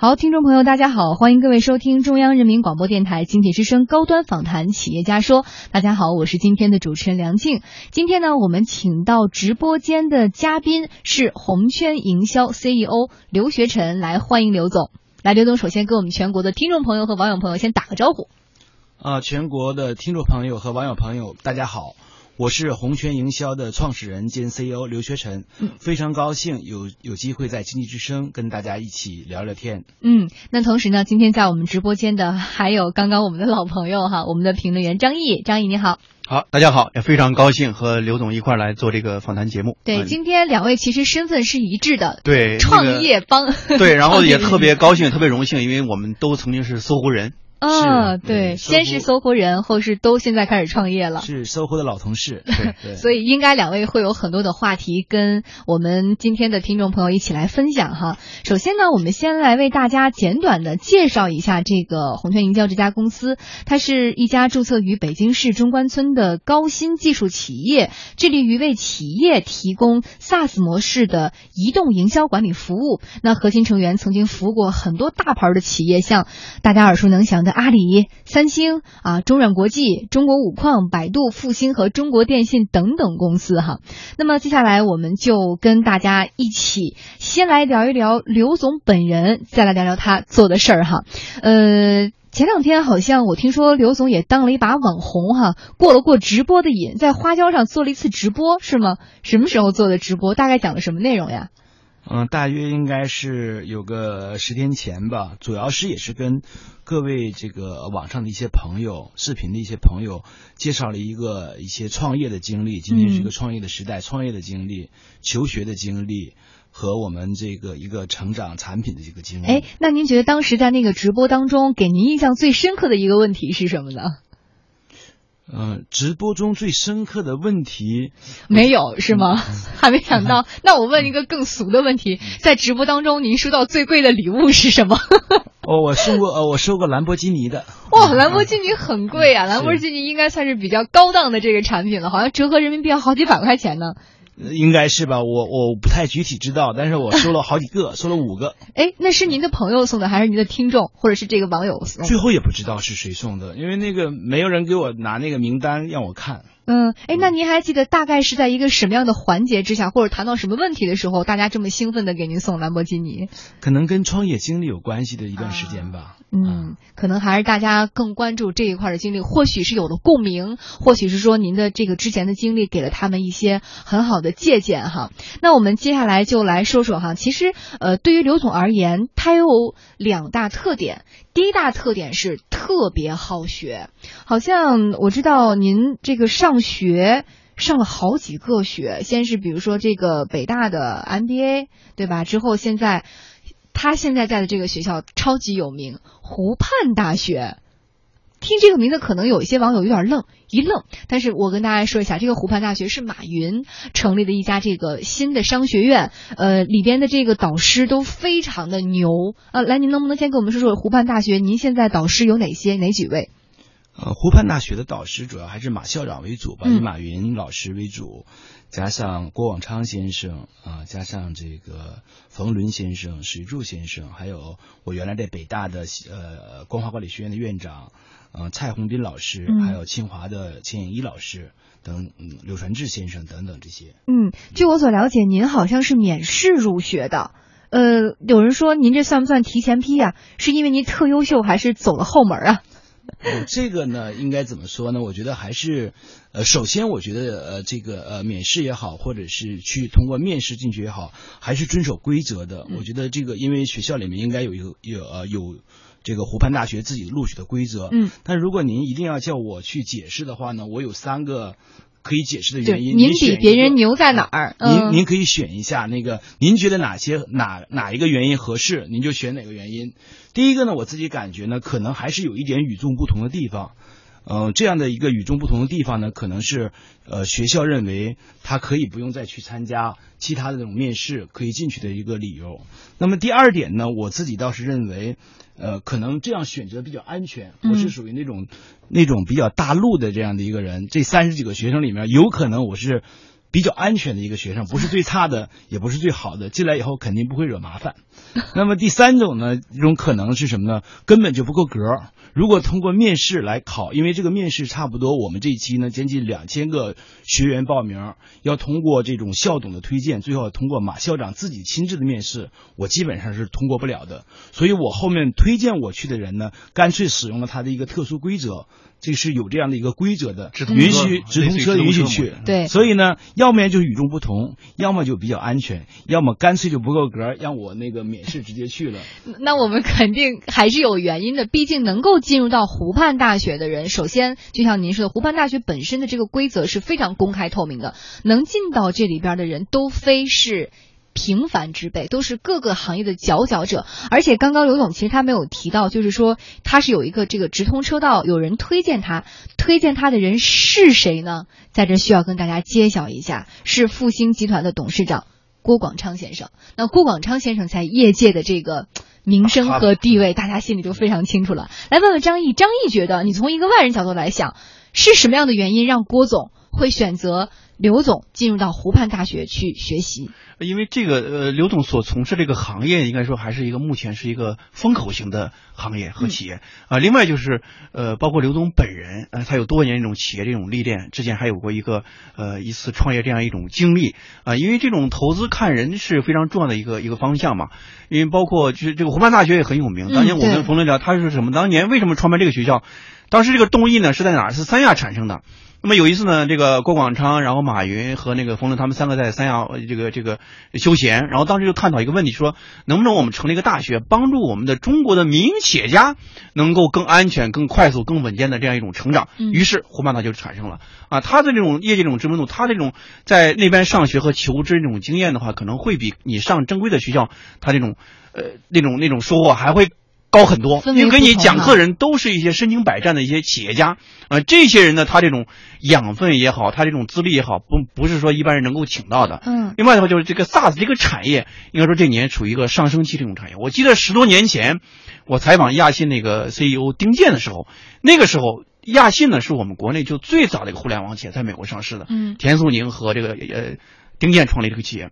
好，听众朋友，大家好，欢迎各位收听中央人民广播电台经济之声高端访谈企业家说。大家好，我是今天的主持人梁静。今天呢，我们请到直播间的嘉宾是红圈营销 CEO 刘学臣，来欢迎刘总。来，刘总，首先跟我们全国的听众朋友和网友朋友先打个招呼。啊，全国的听众朋友和网友朋友，大家好。我是红圈营销的创始人兼 CEO 刘学臣，非常高兴有有机会在经济之声跟大家一起聊聊天。嗯，那同时呢，今天在我们直播间的还有刚刚我们的老朋友哈，我们的评论员张毅，张毅你好。好，大家好，也非常高兴和刘总一块来做这个访谈节目。对，今天两位其实身份是一致的，对，创业帮。对，然后 也特别高兴，特别荣幸，因为我们都曾经是搜狐人。啊，对，先是搜狐人，后是都现在开始创业了，是搜狐的老同事，对，所以应该两位会有很多的话题跟我们今天的听众朋友一起来分享哈。首先呢，我们先来为大家简短的介绍一下这个红圈营销这家公司，它是一家注册于北京市中关村的高新技术企业，致力于为企业提供 SaaS 模式的移动营销管理服务。那核心成员曾经服务过很多大牌的企业，像大家耳熟能详的。阿里、三星啊、中软国际、中国五矿、百度、复兴和中国电信等等公司哈。那么接下来我们就跟大家一起先来聊一聊刘总本人，再来聊聊他做的事儿哈。呃，前两天好像我听说刘总也当了一把网红哈，过了过直播的瘾，在花椒上做了一次直播是吗？什么时候做的直播？大概讲了什么内容呀？嗯，大约应该是有个十天前吧，主要是也是跟各位这个网上的一些朋友、视频的一些朋友介绍了一个一些创业的经历。今天是一个创业的时代，创业的经历、求学的经历和我们这个一个成长产品的这个经历。哎，那您觉得当时在那个直播当中，给您印象最深刻的一个问题是什么呢？嗯，直播中最深刻的问题没有是吗？还没想到。那我问一个更俗的问题，在直播当中，您收到最贵的礼物是什么？哦，我送过，呃，我收过兰博基尼的。哇，兰博基尼很贵啊，兰博基尼应该算是比较高档的这个产品了，好像折合人民币要好几百块钱呢。应该是吧，我我不太具体知道，但是我收了好几个，收了五个。哎，那是您的朋友送的，还是您的听众，或者是这个网友送？最后也不知道是谁送的，因为那个没有人给我拿那个名单让我看。嗯，哎，那您还记得大概是在一个什么样的环节之下，或者谈到什么问题的时候，大家这么兴奋的给您送兰博基尼？可能跟创业经历有关系的一段时间吧。嗯，可能还是大家更关注这一块的经历，或许是有了共鸣，或许是说您的这个之前的经历给了他们一些很好的借鉴哈。那我们接下来就来说说哈，其实呃，对于刘总而言，他有两大特点。第一大特点是特别好学，好像我知道您这个上学上了好几个学，先是比如说这个北大的 MBA 对吧？之后现在他现在在的这个学校超级有名，湖畔大学。听这个名字，可能有一些网友有点愣一愣。但是我跟大家说一下，这个湖畔大学是马云成立的一家这个新的商学院，呃，里边的这个导师都非常的牛呃，来，您能不能先跟我们说说湖畔大学？您现在导师有哪些？哪几位？呃，湖畔大学的导师主要还是马校长为主吧，以马云老师为主，加上郭广昌先生啊，加上这个冯仑先生、史玉柱先生，还有我原来在北大的呃光华管理学院的院长。呃，蔡宏斌老师，还有清华的钱颖一老师等，嗯，柳传志先生等等这些。嗯，据我所了解，您好像是免试入学的。呃，有人说您这算不算提前批啊？是因为您特优秀，还是走了后门啊？这个呢，应该怎么说呢？我觉得还是，呃，首先我觉得，呃，这个呃，免试也好，或者是去通过面试进去也好，还是遵守规则的。我觉得这个，因为学校里面应该有一个有呃有。这个湖畔大学自己录取的规则，嗯，但如果您一定要叫我去解释的话呢，我有三个可以解释的原因。您比别人牛在哪儿？您您可以选一下那个，您觉得哪些哪哪一个原因合适，您就选哪个原因。第一个呢，我自己感觉呢，可能还是有一点与众不同的地方。嗯，这样的一个与众不同的地方呢，可能是呃学校认为他可以不用再去参加其他的这种面试，可以进去的一个理由。那么第二点呢，我自己倒是认为。呃，可能这样选择比较安全。我是属于那种那种比较大陆的这样的一个人。这三十几个学生里面，有可能我是比较安全的一个学生，不是最差的，也不是最好的，进来以后肯定不会惹麻烦。那么第三种呢，一种可能是什么呢？根本就不够格。如果通过面试来考，因为这个面试差不多，我们这一期呢将近两千个学员报名，要通过这种校董的推荐，最后通过马校长自己亲自的面试，我基本上是通过不了的。所以我后面推荐我去的人呢，干脆使用了他的一个特殊规则。这是有这样的一个规则的，允许直通车允许去，对，所以呢，要么就与众不同，要么就比较安全，要么干脆就不够格，让我那个免试直接去了。那我们肯定还是有原因的，毕竟能够进入到湖畔大学的人，首先就像您说的，湖畔大学本身的这个规则是非常公开透明的，能进到这里边的人都非是。平凡之辈都是各个行业的佼佼者，而且刚刚刘总其实他没有提到，就是说他是有一个这个直通车道，有人推荐他，推荐他的人是谁呢？在这需要跟大家揭晓一下，是复星集团的董事长郭广昌先生。那郭广昌先生在业界的这个名声和地位，大家心里都非常清楚了。来问问张毅，张毅觉得你从一个外人角度来想，是什么样的原因让郭总会选择？刘总进入到湖畔大学去学习，因为这个呃，刘总所从事这个行业，应该说还是一个目前是一个风口型的行业和企业啊。另外就是呃，包括刘总本人，呃，他有多年这种企业这种历练，之前还有过一个呃一次创业这样一种经历啊。因为这种投资看人是非常重要的一个一个方向嘛。因为包括就是这个湖畔大学也很有名，当年我跟冯伦聊，他是什么？当年为什么创办这个学校？当时这个动议呢是在哪儿？是三亚产生的。那么有一次呢，这个郭广昌，然后马云和那个冯仑他们三个在三亚这个这个休闲，然后当时就探讨一个问题，说能不能我们成立一个大学，帮助我们的中国的民营企业家能够更安全、更快速、更稳健的这样一种成长。于是胡曼达就产生了啊，他的这种业界这种知名度，他这种在那边上学和求知这种经验的话，可能会比你上正规的学校他这种呃那种那种收获还会。高很多，因为给你讲课人都是一些身经百战的一些企业家，呃，这些人呢，他这种养分也好，他这种资历也好，不不是说一般人能够请到的。嗯。另外的话，就是这个 SaaS 这个产业，应该说这年处于一个上升期这种产业。我记得十多年前，我采访亚信那个 CEO 丁健的时候，那个时候亚信呢是我们国内就最早的一个互联网企业，在美国上市的。嗯。田素宁和这个呃丁健创立这个企业。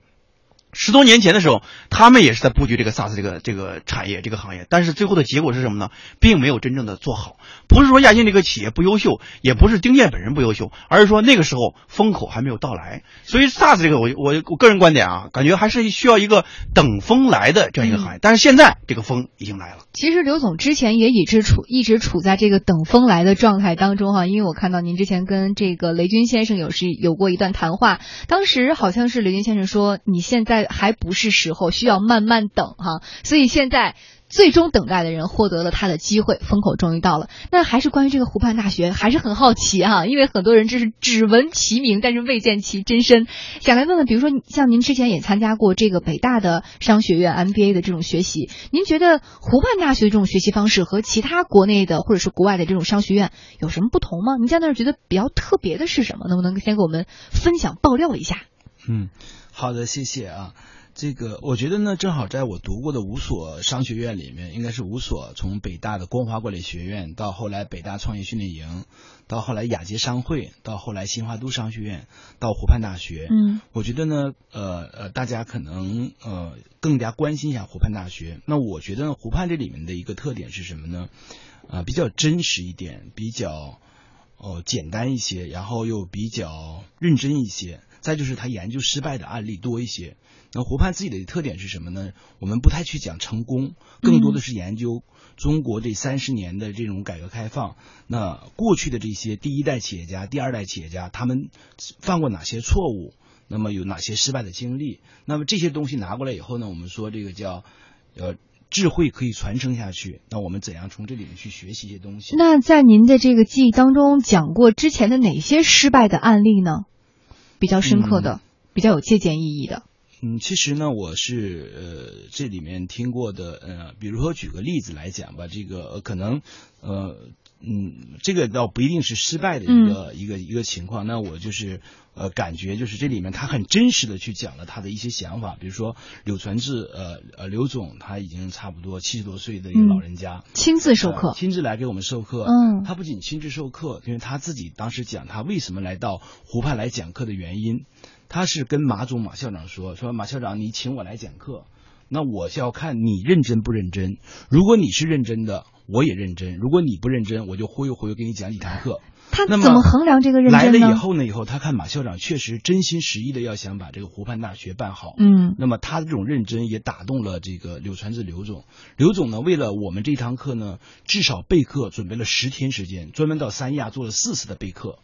十多年前的时候，他们也是在布局这个 SaaS 这个这个产业这个行业，但是最后的结果是什么呢？并没有真正的做好。不是说亚信这个企业不优秀，也不是丁健本人不优秀，而是说那个时候风口还没有到来。所以 SaaS 这个，我我我个人观点啊，感觉还是需要一个等风来的这样一个行业。但是现在这个风已经来了。其实刘总之前也一直处一直处在这个等风来的状态当中哈，因为我看到您之前跟这个雷军先生有是有过一段谈话，当时好像是雷军先生说你现在。还不是时候，需要慢慢等哈。所以现在最终等待的人获得了他的机会，风口终于到了。那还是关于这个湖畔大学，还是很好奇哈，因为很多人这是只闻其名，但是未见其真身。想来问问，比如说像您之前也参加过这个北大的商学院 MBA 的这种学习，您觉得湖畔大学这种学习方式和其他国内的或者是国外的这种商学院有什么不同吗？您在那儿觉得比较特别的是什么？能不能先给我们分享爆料一下？嗯。好的，谢谢啊。这个我觉得呢，正好在我读过的五所商学院里面，应该是五所，从北大的光华管理学院，到后来北大创业训练营，到后来雅洁商会，到后来新华都商学院，到湖畔大学。嗯，我觉得呢，呃呃，大家可能呃更加关心一下湖畔大学。那我觉得湖畔这里面的一个特点是什么呢？啊，比较真实一点，比较哦简单一些，然后又比较认真一些。再就是他研究失败的案例多一些。那湖畔自己的特点是什么呢？我们不太去讲成功，更多的是研究中国这三十年的这种改革开放。那过去的这些第一代企业家、第二代企业家，他们犯过哪些错误？那么有哪些失败的经历？那么这些东西拿过来以后呢？我们说这个叫呃智慧可以传承下去。那我们怎样从这里面去学习一些东西？那在您的这个记忆当中讲过之前的哪些失败的案例呢？比较深刻的，比较有借鉴意义的。嗯，其实呢，我是呃这里面听过的，呃，比如说举个例子来讲吧，这个可能呃嗯，这个倒不一定是失败的一个一个一个情况。那我就是呃感觉就是这里面他很真实的去讲了他的一些想法，比如说柳传志呃呃刘总他已经差不多七十多岁的一个老人家，亲自授课，亲自来给我们授课。嗯，他不仅亲自授课，因为他自己当时讲他为什么来到湖畔来讲课的原因。他是跟马总马校长说说马校长你请我来讲课，那我是要看你认真不认真。如果你是认真的，我也认真；如果你不认真，我就忽悠忽悠给你讲几堂课。他怎么衡量这个认真来了？以后呢，以后他看马校长确实真心实意的要想把这个湖畔大学办好。嗯那么他的这种认真也打动了这个柳传志刘总。刘总呢，为了我们这一堂课呢，至少备课准备了十天时间，专门到三亚做了四次的备课。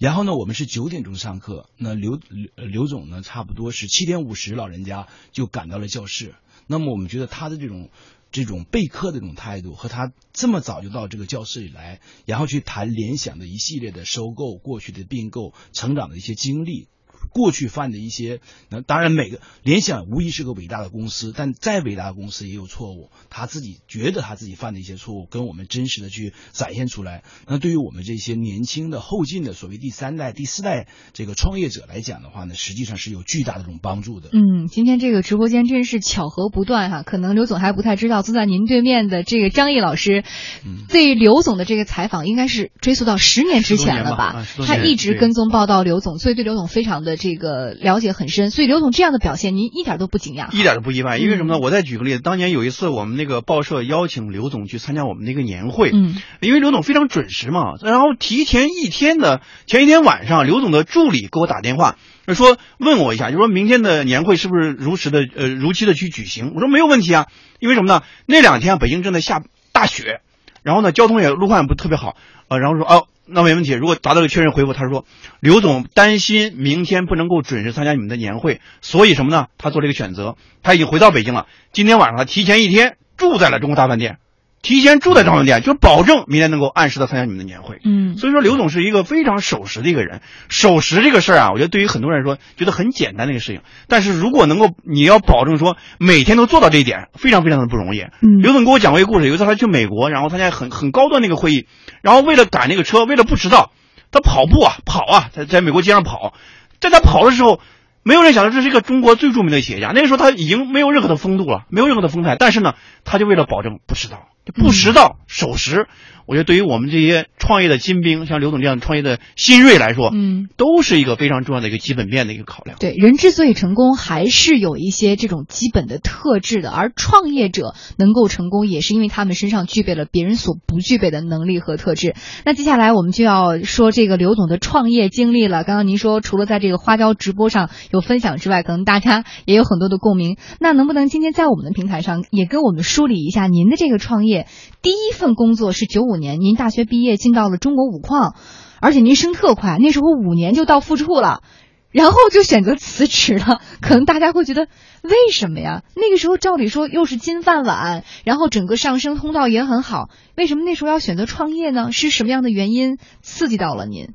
然后呢，我们是九点钟上课，那刘刘刘总呢，差不多是七点五十，老人家就赶到了教室。那么我们觉得他的这种这种备课的这种态度，和他这么早就到这个教室里来，然后去谈联想的一系列的收购、过去的并购、成长的一些经历，过去犯的一些，那当然每个联想无疑是个伟大的公司，但再伟大的公司也有错误，他自己觉得他自己犯的一些错误，跟我们真实的去展现出来。那对于我们这些年轻的后进的所谓第三代、第四代这个创业者来讲的话呢，实际上是有巨大的这种帮助的。嗯，今天这个直播间真是巧合不断哈，可能刘总还不太知道，坐在您对面的这个张毅老师，嗯对刘总的这个采访应该是追溯到十年之前了吧啊他一直跟踪报道刘总，所以对刘总非常的这个了解很深，所以刘总这样的表现您一点都不惊讶。一点都不意外，因为什么呢？嗯我再举个例子，当年有一次我们那个报社邀请刘总去参加我们那个年会，嗯因为刘总非常准时嘛，然后提前一天的前一天晚上，刘总的助理给我打电话，说问我一下，就说明天的年会是不是如实的呃如期的去举行？我说没有问题啊，因为什么呢？那两天北京正在下大雪，然后呢交通也路况也不是特别好，啊，然后说哦那没问题，如果达到了确认回复，他说刘总担心明天不能够准时参加你们的年会，所以什么呢？他做了一个选择，他已经回到北京了，今天晚上他提前一天住在了中国大饭店。提前住在中饭店，就保证明天能够按时的参加你们的年会。嗯所以说，刘总是一个非常守时的一个人。守时这个事儿啊，我觉得对于很多人来说，觉得很简单的一个事情。但是如果能够，你要保证说每天都做到这一点，非常非常的不容易。嗯刘总给我讲过一个故事，有一次他去美国，然后参加很很高端那个会议，然后为了赶那个车，为了不迟到，他跑步啊跑啊，在在美国街上跑，在他跑的时候。没有人想到这是一个中国最著名的企业家，那个时候他已经没有任何的风度了，没有任何的风采。但是呢，他就为了保证不迟到，就不迟到、守时。我觉得对于我们这些创业的新兵，像刘总这样创业的新锐来说，嗯。都是一个非常重要的一个基本面的一个考量。对，人之所以成功，还是有一些这种基本的特质的。而创业者能够成功，也是因为他们身上具备了别人所不具备的能力和特质。那接下来我们就要说这个刘总的创业经历了。刚刚您说，除了在这个花椒直播上有分享之外，可能大家也有很多的共鸣。那能不能今天在我们的平台上也跟我们梳理一下您的这个创业？第一份工作是九五年，您大学毕业进到了中国五矿。而且您升特快，那时候五年就到副处了，然后就选择辞职了。可能大家会觉得为什么呀？那个时候照理说又是金饭碗，然后整个上升通道也很好，为什么那时候要选择创业呢？是什么样的原因刺激到了您？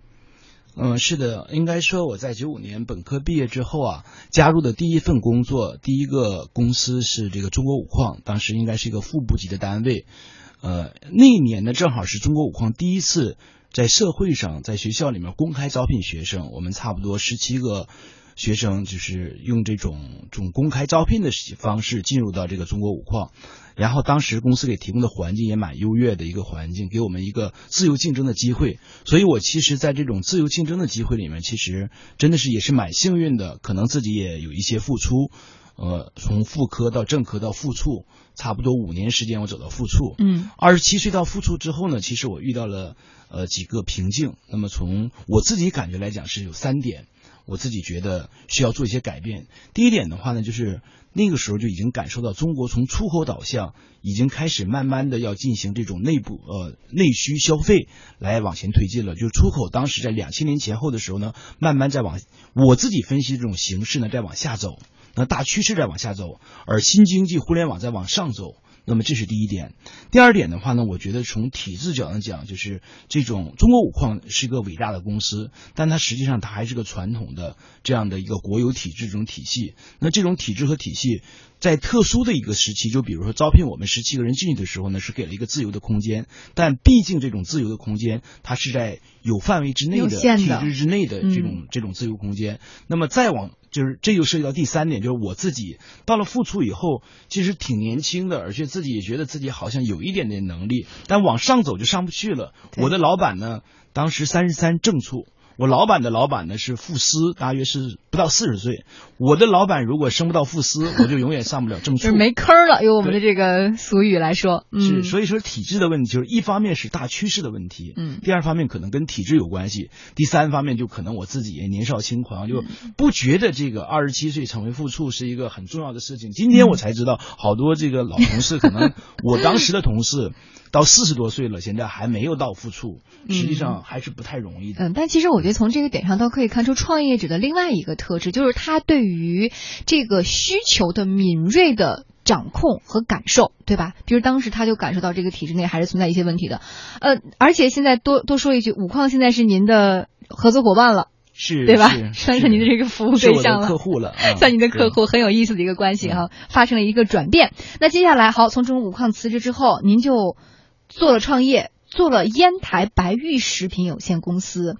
嗯，是的，应该说我在九五年本科毕业之后啊，加入的第一份工作，第一个公司是这个中国五矿，当时应该是一个副部级的单位。呃，那一年呢，正好是中国五矿第一次在社会上，在学校里面公开招聘学生，我们差不多十七个学生，就是用这种这种公开招聘的方式进入到这个中国五矿。然后当时公司给提供的环境也蛮优越的一个环境，给我们一个自由竞争的机会。所以我其实，在这种自由竞争的机会里面，其实真的是也是蛮幸运的，可能自己也有一些付出。呃，从副科到正科到副处，差不多五年时间，我走到副处。嗯，二十七岁到副处之后呢，其实我遇到了呃几个瓶颈。那么从我自己感觉来讲，是有三点，我自己觉得需要做一些改变。第一点的话呢，就是那个时候就已经感受到中国从出口导向，已经开始慢慢的要进行这种内部呃内需消费来往前推进了。就是出口当时在两千年前后的时候呢，慢慢在往我自己分析这种形势呢在往下走。那大趋势在往下走，而新经济互联网在往上走。那么这是第一点。第二点的话呢，我觉得从体制角度讲，就是这种中国五矿是一个伟大的公司，但它实际上它还是个传统的这样的一个国有体制这种体系。那这种体制和体系在特殊的一个时期，就比如说招聘我们十七个人进去的时候呢，是给了一个自由的空间，但毕竟这种自由的空间，它是在有范围之内的体制之内的这种、嗯、这种自由空间。那么再往就是这就涉及到第三点，就是我自己到了副处以后，其实挺年轻的，而且自己也觉得自己好像有一点点能力，但往上走就上不去了。我的老板呢，当时三十三正处，我老板的老板呢是副司，大约是不到四十岁。我的老板如果升不到副司，我就永远上不了正处，就是没坑了。用我们的这个俗语来说，是所以说体制的问题，就是一方面是大趋势的问题，嗯，第二方面可能跟体制有关系，第三方面就可能我自己也年少轻狂，就不觉得这个二十七岁成为副处是一个很重要的事情。今天我才知道，好多这个老同事，可能我当时的同事到四十多岁了，现在还没有到副处，实际上还是不太容易的。嗯，但其实我觉得从这个点上都可以看出创业者的另外一个特质，就是他对于这个需求的敏锐的掌控和感受，对吧？比如当时他就感受到这个体制内还是存在一些问题的，呃，而且现在多多说一句，五矿现在是您的合作伙伴了。是，对吧？算是您的这个服务对象了，客户了，算您的客户，很有意思的一个关系哈，发生了一个转变。那接下来，好，从中五矿辞职之后，您就做了创业，做了烟台白玉食品有限公司，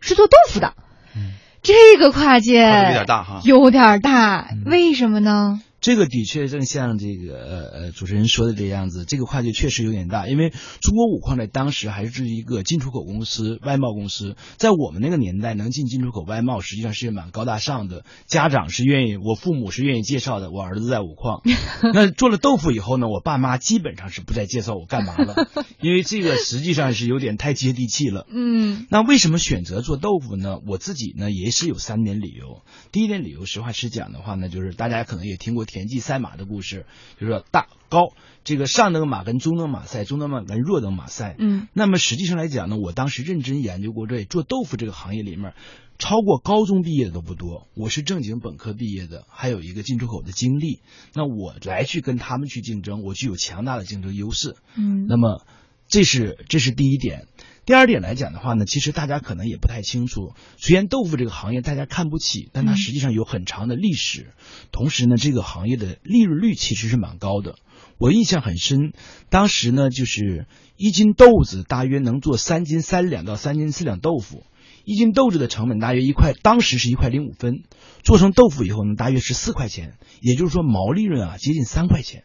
是做豆腐的。嗯，这个跨界有点大哈，有点大，为什么呢？这个的确正像这个呃呃主持人说的这样子，这个跨界确实有点大，因为中国五矿在当时还是一个进出口公司、外贸公司，在我们那个年代能进进出口外贸，实际上是蛮高大上的。家长是愿意，我父母是愿意介绍的，我儿子在五矿。那做了豆腐以后呢，我爸妈基本上是不再介绍我干嘛了，因为这个实际上是有点太接地气了。嗯。那为什么选择做豆腐呢？我自己呢也是有三点理由。第一点理由，实话实讲的话呢，就是大家可能也听过。田忌赛马的故事，就是说大高这个上等马跟中等马赛，中等马跟弱等马赛。嗯，那么实际上来讲呢，我当时认真研究过这做豆腐这个行业里面，超过高中毕业的都不多。我是正经本科毕业的，还有一个进出口的经历。那我来去跟他们去竞争，我具有强大的竞争优势。嗯，那么这是这是第一点。第二点来讲的话呢，其实大家可能也不太清楚。虽然豆腐这个行业大家看不起，但它实际上有很长的历史。同时呢，这个行业的利润率其实是蛮高的。我印象很深，当时呢，就是一斤豆子大约能做三斤三两到三斤四两豆腐。一斤豆子的成本大约一块，当时是一块零五分。做成豆腐以后呢，大约是四块钱，也就是说毛利润啊接近三块钱。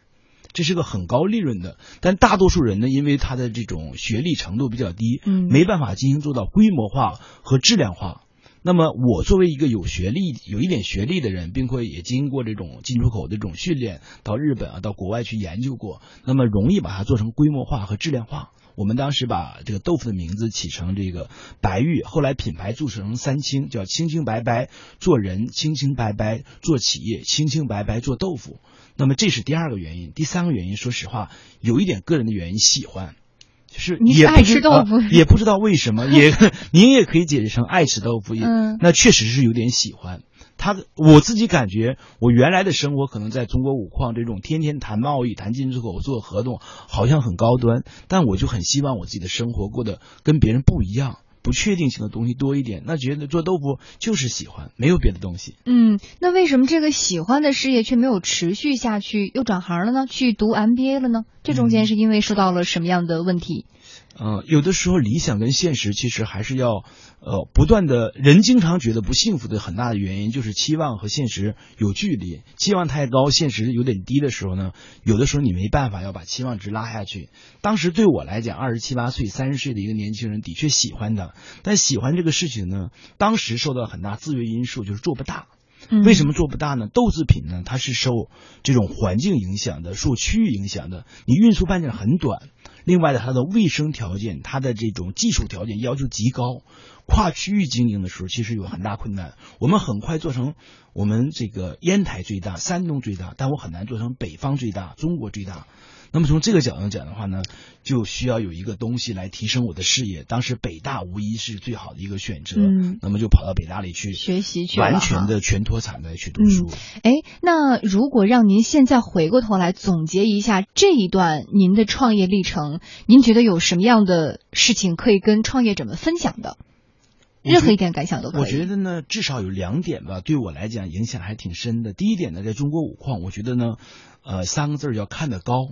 这是个很高利润的，但大多数人呢，因为他的这种学历程度比较低，嗯，没办法进行做到规模化和质量化。那么我作为一个有学历、有一点学历的人，并且也经过这种进出口的这种训练，到日本啊，到国外去研究过，那么容易把它做成规模化和质量化。我们当时把这个豆腐的名字起成这个白玉，后来品牌注成三清，叫清清白白做人，清清白白做企业，清清白白做豆腐。那么这是第二个原因，第三个原因，说实话，有一点个人的原因，喜欢，就是也爱吃豆腐，也不知道为什么，也 您也可以解释成爱吃豆腐，嗯，那确实是有点喜欢。他我自己感觉，我原来的生活可能在中国五矿这种天天谈贸易、谈进出口、做合同，好像很高端。但我就很希望我自己的生活过得跟别人不一样，不确定性的东西多一点。那觉得做豆腐就是喜欢，没有别的东西。嗯，那为什么这个喜欢的事业却没有持续下去，又转行了呢？去读 MBA 了呢？这中间是因为受到了什么样的问题？嗯，有的时候理想跟现实其实还是要呃不断的。人经常觉得不幸福的很大的原因就是期望和现实有距离，期望太高，现实有点低的时候呢，有的时候你没办法要把期望值拉下去。当时对我来讲，二十七八岁、三十岁的一个年轻人的确喜欢的，但喜欢这个事情呢，当时受到很大制约因素，就是做不大。为什么做不大呢？豆制品呢，它是受这种环境影响的，受区域影响的，你运输半径很短。另外呢，它的卫生条件、它的这种技术条件要求极高，跨区域经营的时候其实有很大困难。我们很快做成我们这个烟台最大、山东最大，但我很难做成北方最大、中国最大。那么从这个角度讲的话呢，就需要有一个东西来提升我的视野。当时北大无疑是最好的一个选择，嗯，那么就跑到北大里去学习去，完全的全脱产的去读书。哎，那如果让您现在回过头来总结一下这一段您的创业历程，您觉得有什么样的事情可以跟创业者们分享的？任何一点感想都可以。我觉得呢，至少有两点吧，对我来讲影响还挺深的。第一点呢，在中国五矿，我觉得呢，呃，三个字叫看得高。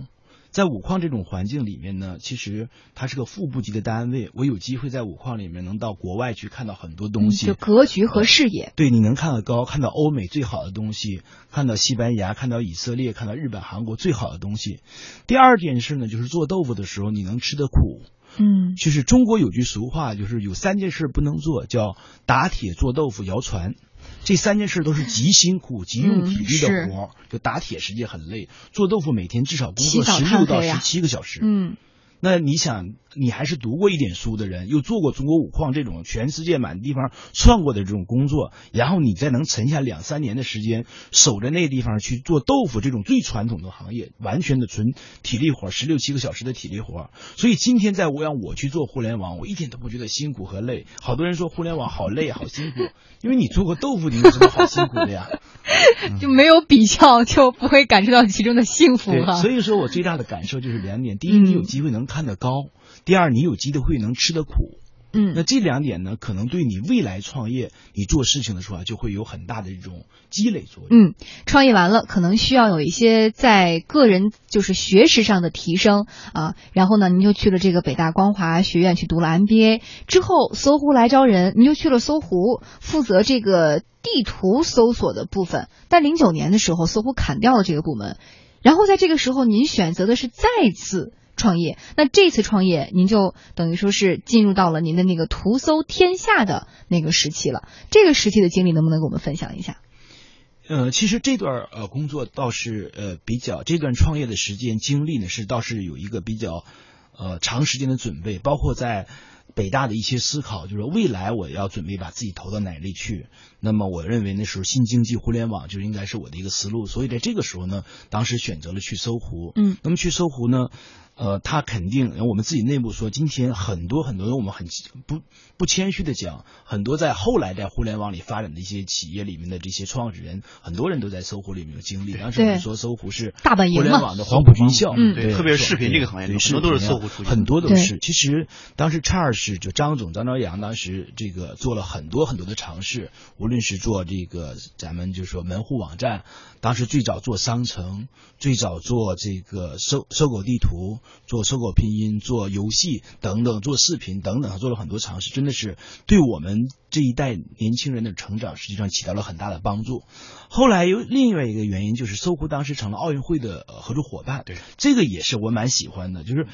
在五矿这种环境里面呢，其实它是个副部级的单位。我有机会在五矿里面能到国外去看到很多东西，就格局和视野。对，你能看得高，看到欧美最好的东西，看到西班牙，看到以色列，看到日本、韩国最好的东西。第二件事呢，就是做豆腐的时候，你能吃得苦。嗯，就是中国有句俗话，就是有三件事不能做，叫打铁、做豆腐、摇船。这三件事都是极辛苦、极用体力的嗯活儿。就打铁实际很累，做豆腐每天至少工作十六到十七个小时。嗯那你想，你还是读过一点书的人，又做过中国五矿这种全世界满地方窜过的这种工作，然后你再能沉下两三年的时间，守着那个地方去做豆腐这种最传统的行业，完全的纯体力活，十六七个小时的体力活。所以今天在我让我去做互联网，我一点都不觉得辛苦和累。好多人说互联网好累好辛苦，因为你做过豆腐，你有什么好辛苦的呀？就没有比较，就不会感受到其中的幸福对，哈。所以说我最大的感受就是两点：第一，你有嗯机会能看得高；第二，你有机会能吃得苦。嗯那嗯这两点呢，可能对你未来创业、你做事情的时候啊，就会有很大的这种积累作用。嗯，创业完了，可能需要有一些在个人就是学识上的提升啊。然后呢，您就去了这个北大光华学院去读了 MBA，之后搜狐来招人，您就去了搜狐，负责这个地图搜索的部分。但零九年的时候，搜狐砍掉了这个部门，然后在这个时候，您选择的是再次。创业，那这次创业您就等于说是进入到了您的那个图搜天下的那个时期了。这个时期的经历能不能给我们分享一下？呃，其实这段呃工作倒是呃比较，这段创业的时间经历呢是倒是有一个比较呃长时间的准备，包括在北大的一些思考，就是未来我要准备把自己投到哪里去。那么我认为那时候新经济互联网就应该是我的一个思路，所以在这个时候呢，当时选择了去搜狐。嗯，那么去搜狐呢？呃，他肯定，我们自己内部说，今天很多很多人，我们很不不谦虚的讲，很多在后来在互联网里发展的一些企业里面的这些创始人，很多人都在搜狐里面有经历。当时我们说搜狐是大本营嘛。互联网的黄埔军校，嗯。对。特别是视频这个行业里对很多都是搜狐出去很多都是。其实当时 Charles 就张总张朝阳当时这个做了很多很多的尝试，无论是做这个咱们就说门户网站，当时最早做商城，最早做这个搜搜狗地图，做搜狗拼音，做游戏等等，做视频等等，做了很多尝试，真的是对我们这一代年轻人的成长实际上起到了很大的帮助。后来有另外一个原因，就是搜狐当时成了奥运会的呃合作伙伴，对，这个也是我蛮喜欢的，就是。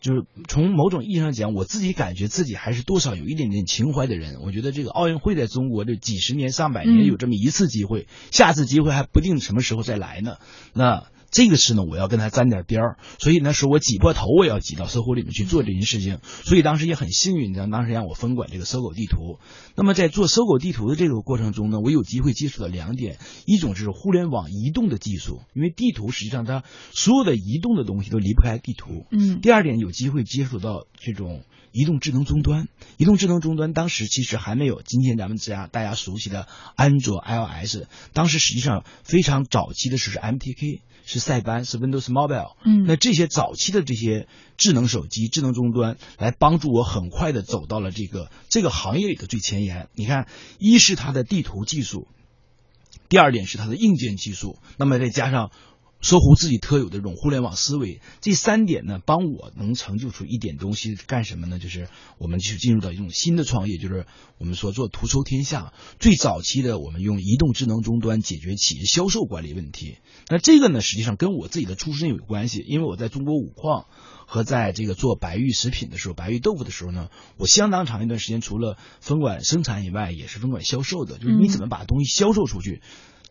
就是从某种意义上讲，我自己感觉自己还是多少有一点点情怀的人。我觉得这个奥运会在中国这几十年、上百年嗯有这么一次机会，下次机会还不定什么时候再来呢。那这个事呢，我要跟他沾点边儿，所以那时候我挤破头我也要挤到搜狐里面去做这件事情。所以当时也很幸运，让当时让我分管这个搜狗地图。那么在做搜狗地图的这个过程中呢，我有机会接触到两点，一种是互联网移动的技术，因为地图实际上它所有的移动的东西都离不开地图。嗯第二点，有机会接触到这种移动智能终端。移动智能终端当时其实还没有今天咱们家大家熟悉的安卓、iOS，当时实际上非常早期的是 MTK，是塞班，是 Windows Mobile。嗯那这些早期的这些智能手机、智能终端，来帮助我很快的走到了这个这个行业里的最前沿。你看，一是它的地图技术，第二点是它的硬件技术，那么再加上搜狐自己特有的这种互联网思维，这三点呢，帮我能成就出一点东西，干什么呢？就是我们去进入到一种新的创业，就是我们说做图搜天下。最早期的，我们用移动智能终端解决企业销售管理问题。那这个呢，实际上跟我自己的出身有关系，因为我在中国五矿和在这个做白玉食品的时候，白玉豆腐的时候呢，我相当长一段时间除了分管生产以外，也是分管销售的，就是你怎么把东西销售出去。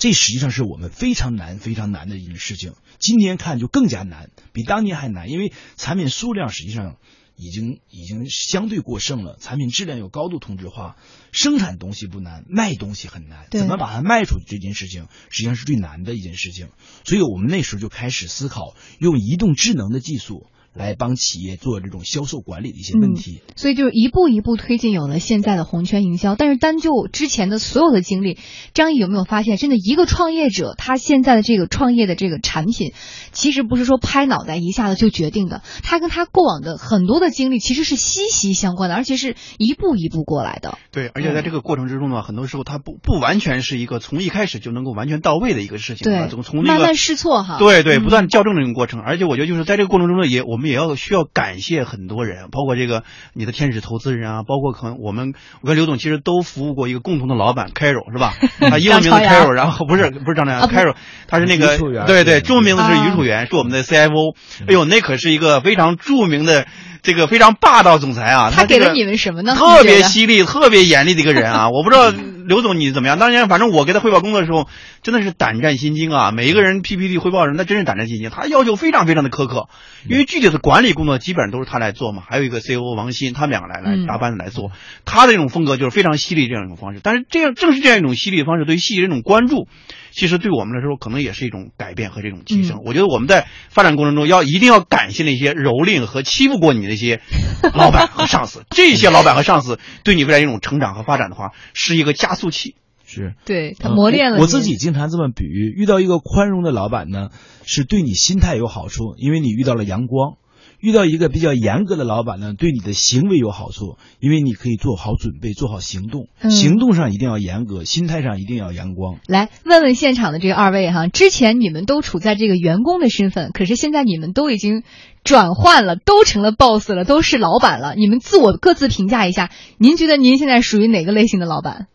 这实际上是我们非常难、非常难的一件事情。今天看就更加难，比当年还难，因为产品数量实际上已经已经相对过剩了，产品质量有高度同质化，生产东西不难，卖东西很难。怎么把它卖出去这件事情，实际上是最难的一件事情。所以我们那时候就开始思考用移动智能的技术。来帮企业做这种销售管理的一些问题，所以就是一步一步推进，有了现在的红圈营销。但是单就之前的所有的经历，张毅有没有发现，真的一个创业者他现在的这个创业的这个产品，其实不是说拍脑袋一下子就决定的，他跟他过往的很多的经历其实是息息相关的，而且是一步一步过来的。对，而且在这个过程之中呢，很多时候他不不完全是一个从一开始就能够完全到位的一个事情，对啊从从那个慢慢试错哈。对对，嗯不断校正这个过程，而且我觉得就是在这个过程中呢，也我们也要需要感谢很多人，包括这个你的天使投资人啊，包括可能我们我跟刘总其实都服务过一个共同的老板 Carol 是吧？他 英文名字 Carol，然后 不是不是张朝阳 Carol，他是那个对对，对中文名字是啊余楚元，是我们的 CFO。哎呦，那可是一个非常著名的这个非常霸道总裁啊。他给了你们什么呢？特别犀利、特别严厉的一个人啊！我不知道刘总你怎么样。当然，反正我给他汇报工作的时候，真的是胆战心惊啊！每一个人 PPT 汇报人，那真是胆战心惊。他要求非常非常的苛刻，因为具体的管理工作基本上都是他来做嘛。还有一个 COO 王鑫，他们两个来来搭班子来做。他的这种风格就是非常犀利这样一种方式。但是这样正是这样一种犀利的方式，对于细节这种关注。其实对我们来说，可能也是一种改变和这种提升。我觉得我们在发展过程中，要一定要感谢那些蹂躏和欺负过你那些 老板和上司。这些老板和上司对你未来一种成长和发展的话，是一个加速器。是，对他磨练了。我自己经常这么比喻：遇到一个宽容的老板呢，是对你心态有好处，因为你遇到了阳光。遇到一个比较严格的老板呢，对你的行为有好处，因为你可以做好准备，做好行动。行动上一定要严格，心态上一定要阳光。来问问现场的这个二位哈，之前你们都处在这个员工的身份，可是现在你们都已经转换了，都成了 boss 了，都是老板了。你们自我各自评价一下，您觉得您现在属于哪个类型的老板？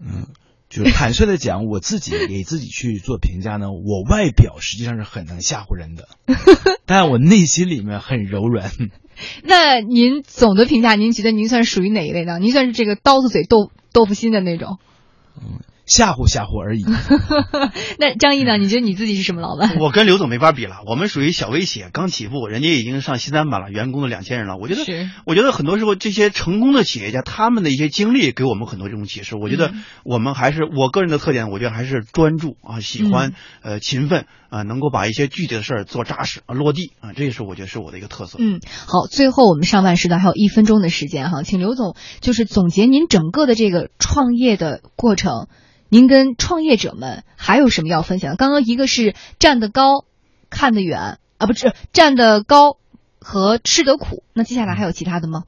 嗯。就坦率的讲，我自己给自己去做评价呢，我外表实际上是很能吓唬人的，但我内心里面很柔软。那您总的评价，您觉得您算是属于哪一类呢？您算是这个刀子嘴豆豆腐心的那种？嗯。吓唬吓唬而已。那张毅呢？你觉得你自己是什么老板？我跟刘总没法比了，我们属于小微企业，刚起步，人家已经上新三板了，员工都两千人了。我觉得，我觉得很多时候这些成功的企业家，他们的一些经历给我们很多这种启示。我觉得我们还是我个人的特点，我觉得还是专注啊，喜欢呃勤奋啊，能够把一些具体的事儿做扎实啊，落地啊，这也是我觉得是我的一个特色。嗯，好，最后我们上半时段还有一分钟的时间哈，请刘总就是总结您整个的这个创业的过程。您跟创业者们还有什么要分享？刚刚一个是站得高，看得远啊，不是站得高和吃得苦。那接下来还有其他的吗？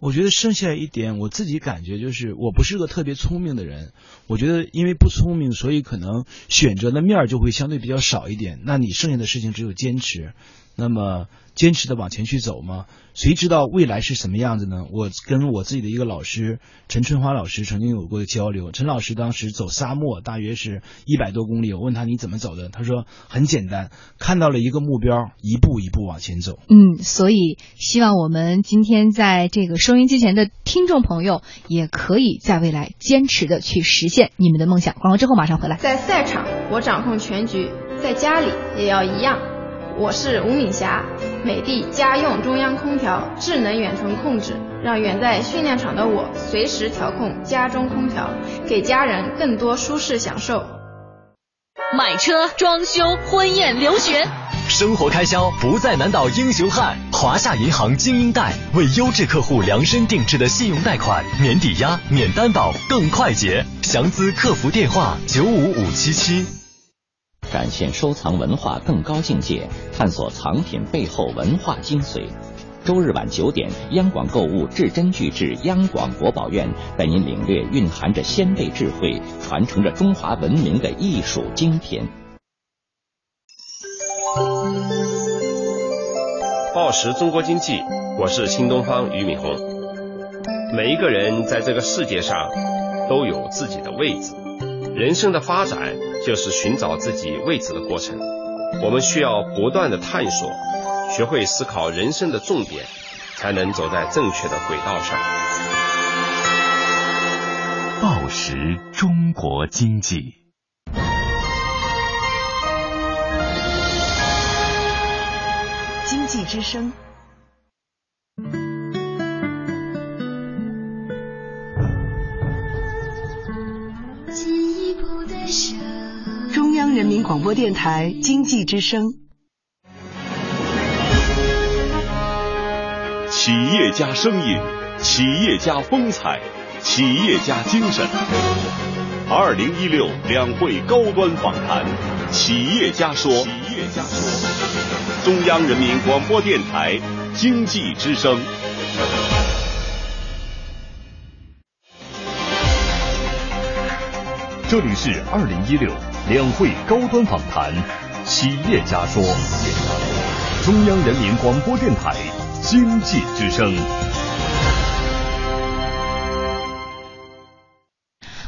我觉得剩下一点，我自己感觉就是我不是个特别聪明的人。我觉得因为不聪明，所以可能选择的面儿就会相对比较少一点。那你剩下的事情只有坚持。那么坚持的往前去走吗？谁知道未来是什么样子呢？我跟我自己的一个老师陈春华老师曾经有过交流。陈老师当时走沙漠，大约是一百多公里。我问他你怎么走的？他说很简单，看到了一个目标，一步一步往前走。嗯，所以希望我们今天在这个收音机前的听众朋友，也可以在未来坚持的去实现你们的梦想。广告之后马上回来。在赛场，我掌控全局；在家里，也要一样。我是吴敏霞，美的家用中央空调智能远程控制，让远在训练场的我随时调控家中空调，给家人更多舒适享受。买车、装修、婚宴、留学，生活开销不再难倒英雄汉。华夏银行精英贷为优质客户量身定制的信用贷款，免抵押、免担保，更快捷。详资客服电话：九五五七七。展现收藏文化更高境界，探索藏品背后文化精髓。周日晚九点，央广购物至真巨制央广国宝院，带您领略蕴含着先辈智慧、传承着中华文明的艺术精品。报时中国经济，我是新东方俞敏洪。每一个人在这个世界上都有自己的位置，人生的发展。就是寻找自己位置的过程。我们需要不断的探索，学会思考人生的重点，才能走在正确的轨道上。报时中国经济，经济之声。人民广播电台经济之声，企业家声音，企业家风采，企业家精神。二零一六两会高端访谈，企业家说。企业家说。中央人民广播电台经济之声。这里是二零一六。两会高端访谈，企业家说，中央人民广播电台经济之声。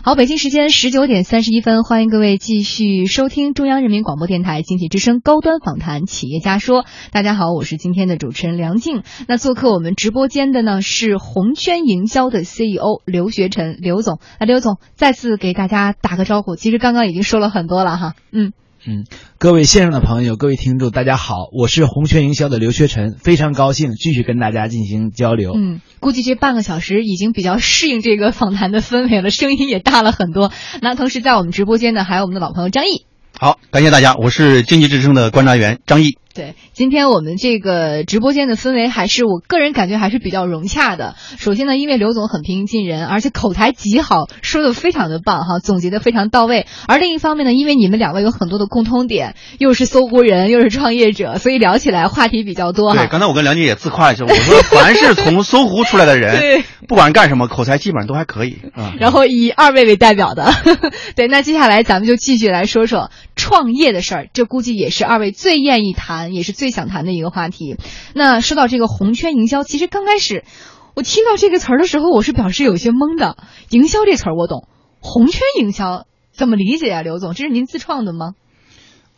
好，北京时间十九点三十一分，欢迎各位继续收听中央人民广播电台经济之声高端访谈企业家说。大家好，我是今天的主持人梁静。那做客我们直播间的呢是红圈营销的 CEO 刘学臣刘总。那刘总再次给大家打个招呼。其实刚刚已经说了很多了哈，嗯。嗯，各位线上的朋友，各位听众，大家好，我是红圈营销的刘学臣，非常高兴继续跟大家进行交流。嗯，估计这半个小时已经比较适应这个访谈的氛围了，声音也大了很多。那同时在我们直播间呢，还有我们的老朋友张毅。好，感谢大家，我是经济之声的观察员张毅。对，今天我们这个直播间的氛围还是我个人感觉还是比较融洽的。首先呢，因为刘总很平易近人，而且口才极好，说的非常的棒哈，总结的非常到位。而另一方面呢，因为你们两位有很多的共通点，又是搜狐人，又是创业者，所以聊起来话题比较多。对，刚才我跟梁姐也自夸一下，我说凡是从搜狐出来的人，对，不管干什么，口才基本上都还可以啊。然后以二位为代表的，对，那接下来咱们就继续来说说创业的事儿，这估计也是二位最愿意谈，也是最想谈。的一个话题，那说到这个红圈营销，其实刚开始我听到这个词儿的时候，我是表示有些懵的。营销这词儿我懂，红圈营销怎么理解啊？刘总，这是您自创的吗？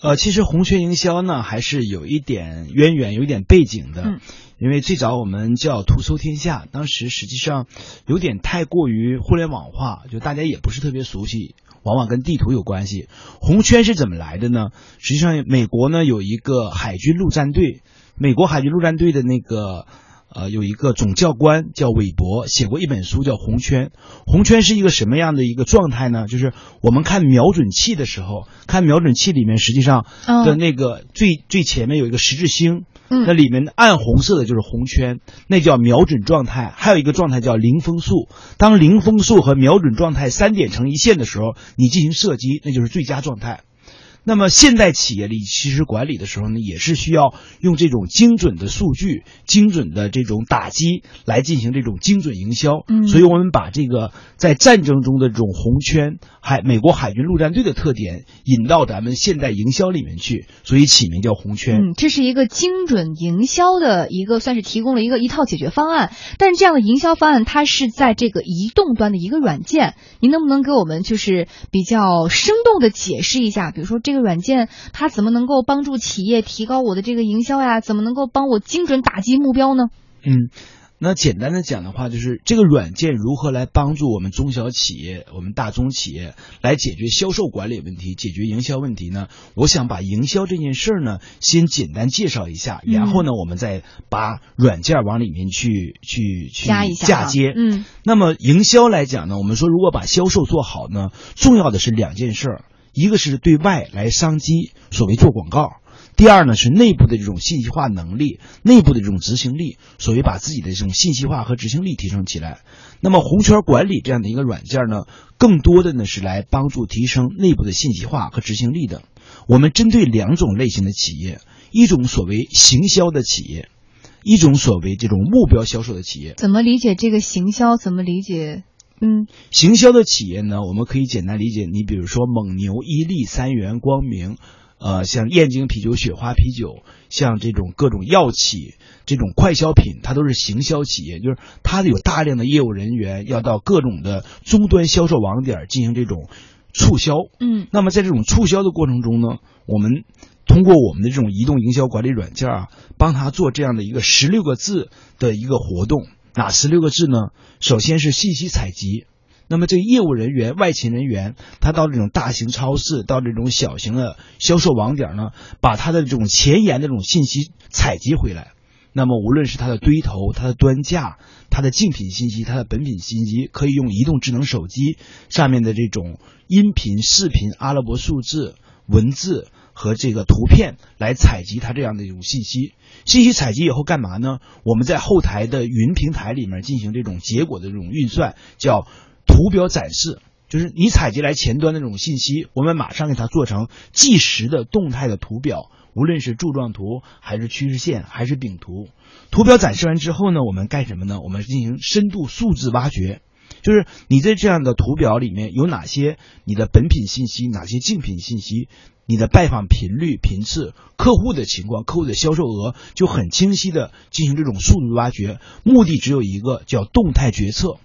呃，其实红圈营销呢，还是有一点渊源，有一点背景的。嗯，因为最早我们叫图搜天下，当时实际上有点太过于互联网化，就大家也不是特别熟悉。往往跟地图有关系。红圈是怎么来的呢？实际上，美国呢有一个海军陆战队，美国海军陆战队的那个呃有一个总教官叫韦伯，写过一本书叫《红圈》。红圈是一个什么样的一个状态呢？就是我们看瞄准器的时候，看瞄准器里面实际上的那个最最前面有一个十字星。那里面暗红色的就是红圈，那叫瞄准状态。还有一个状态叫零风速，当零风速和瞄准状态三点成一线的时候，你进行射击，那就是最佳状态。那么现代企业里其实管理的时候呢，也是需要用这种精准的数据、精准的这种打击来进行这种精准营销。嗯，所以我们把这个在战争中的这种红圈海美国海军陆战队的特点引到咱们现代营销里面去，所以起名叫红圈。嗯，这是一个精准营销的一个算是提供了一个一套解决方案。但是这样的营销方案它是在这个移动端的一个软件，您能不能给我们就是比较生动的解释一下？比如说这个。软件它怎么能够帮助企业提高我的这个营销呀？怎么能够帮我精准打击目标呢？嗯，那简单的讲的话，就是这个软件如何来帮助我们中小企业、我们大中企业来解决销售管理问题、解决营销问题呢？我想把营销这件事儿呢，先简单介绍一下，然后呢，我们再把软件往里面去去去嫁接。嗯，那么营销来讲呢，我们说如果把销售做好呢，重要的是两件事儿。一个是对外来商机，所谓做广告；第二呢是内部的这种信息化能力，内部的这种执行力，所谓把自己的这种信息化和执行力提升起来。那么红圈管理这样的一个软件呢，更多的呢是来帮助提升内部的信息化和执行力的。我们针对两种类型的企业，一种所谓行销的企业，一种所谓这种目标销售的企业。怎么理解这个行销？怎么理解？嗯，行销的企业呢，我们可以简单理解，你比如说蒙牛、伊利、三元、光明，呃，像燕京啤酒、雪花啤酒，像这种各种药企、这种快消品，它都是行销企业，就是它有大量的业务人员要到各种的终端销售网点进行这种促销。嗯，那么在这种促销的过程中呢，我们通过我们的这种移动营销管理软件啊，帮他做这样的一个十六个字的一个活动。哪十六个字呢？首先是信息采集。那么这个业务人员、外勤人员，他到这种大型超市、到这种小型的销售网点呢，把他的这种前沿的这种信息采集回来。那么无论是他的堆头、他的端架、他的竞品信息、他的本品信息，可以用移动智能手机上面的这种音频、视频、阿拉伯数字、文字。和这个图片来采集它这样的一种信息，信息采集以后干嘛呢？我们在后台的云平台里面进行这种结果的这种运算，叫图表展示，就是你采集来前端的这种信息，我们马上给它做成即时的动态的图表，无论是柱状图还是趋势线还是饼图。图表展示完之后呢，我们干什么呢？我们进行深度数字挖掘，就是你在这样的图表里面有哪些你的本品信息，哪些竞品信息。你的拜访频率、频次、客户的情况、客户的销售额，就很清晰的进行这种数据挖掘，目的只有一个，叫动态决策。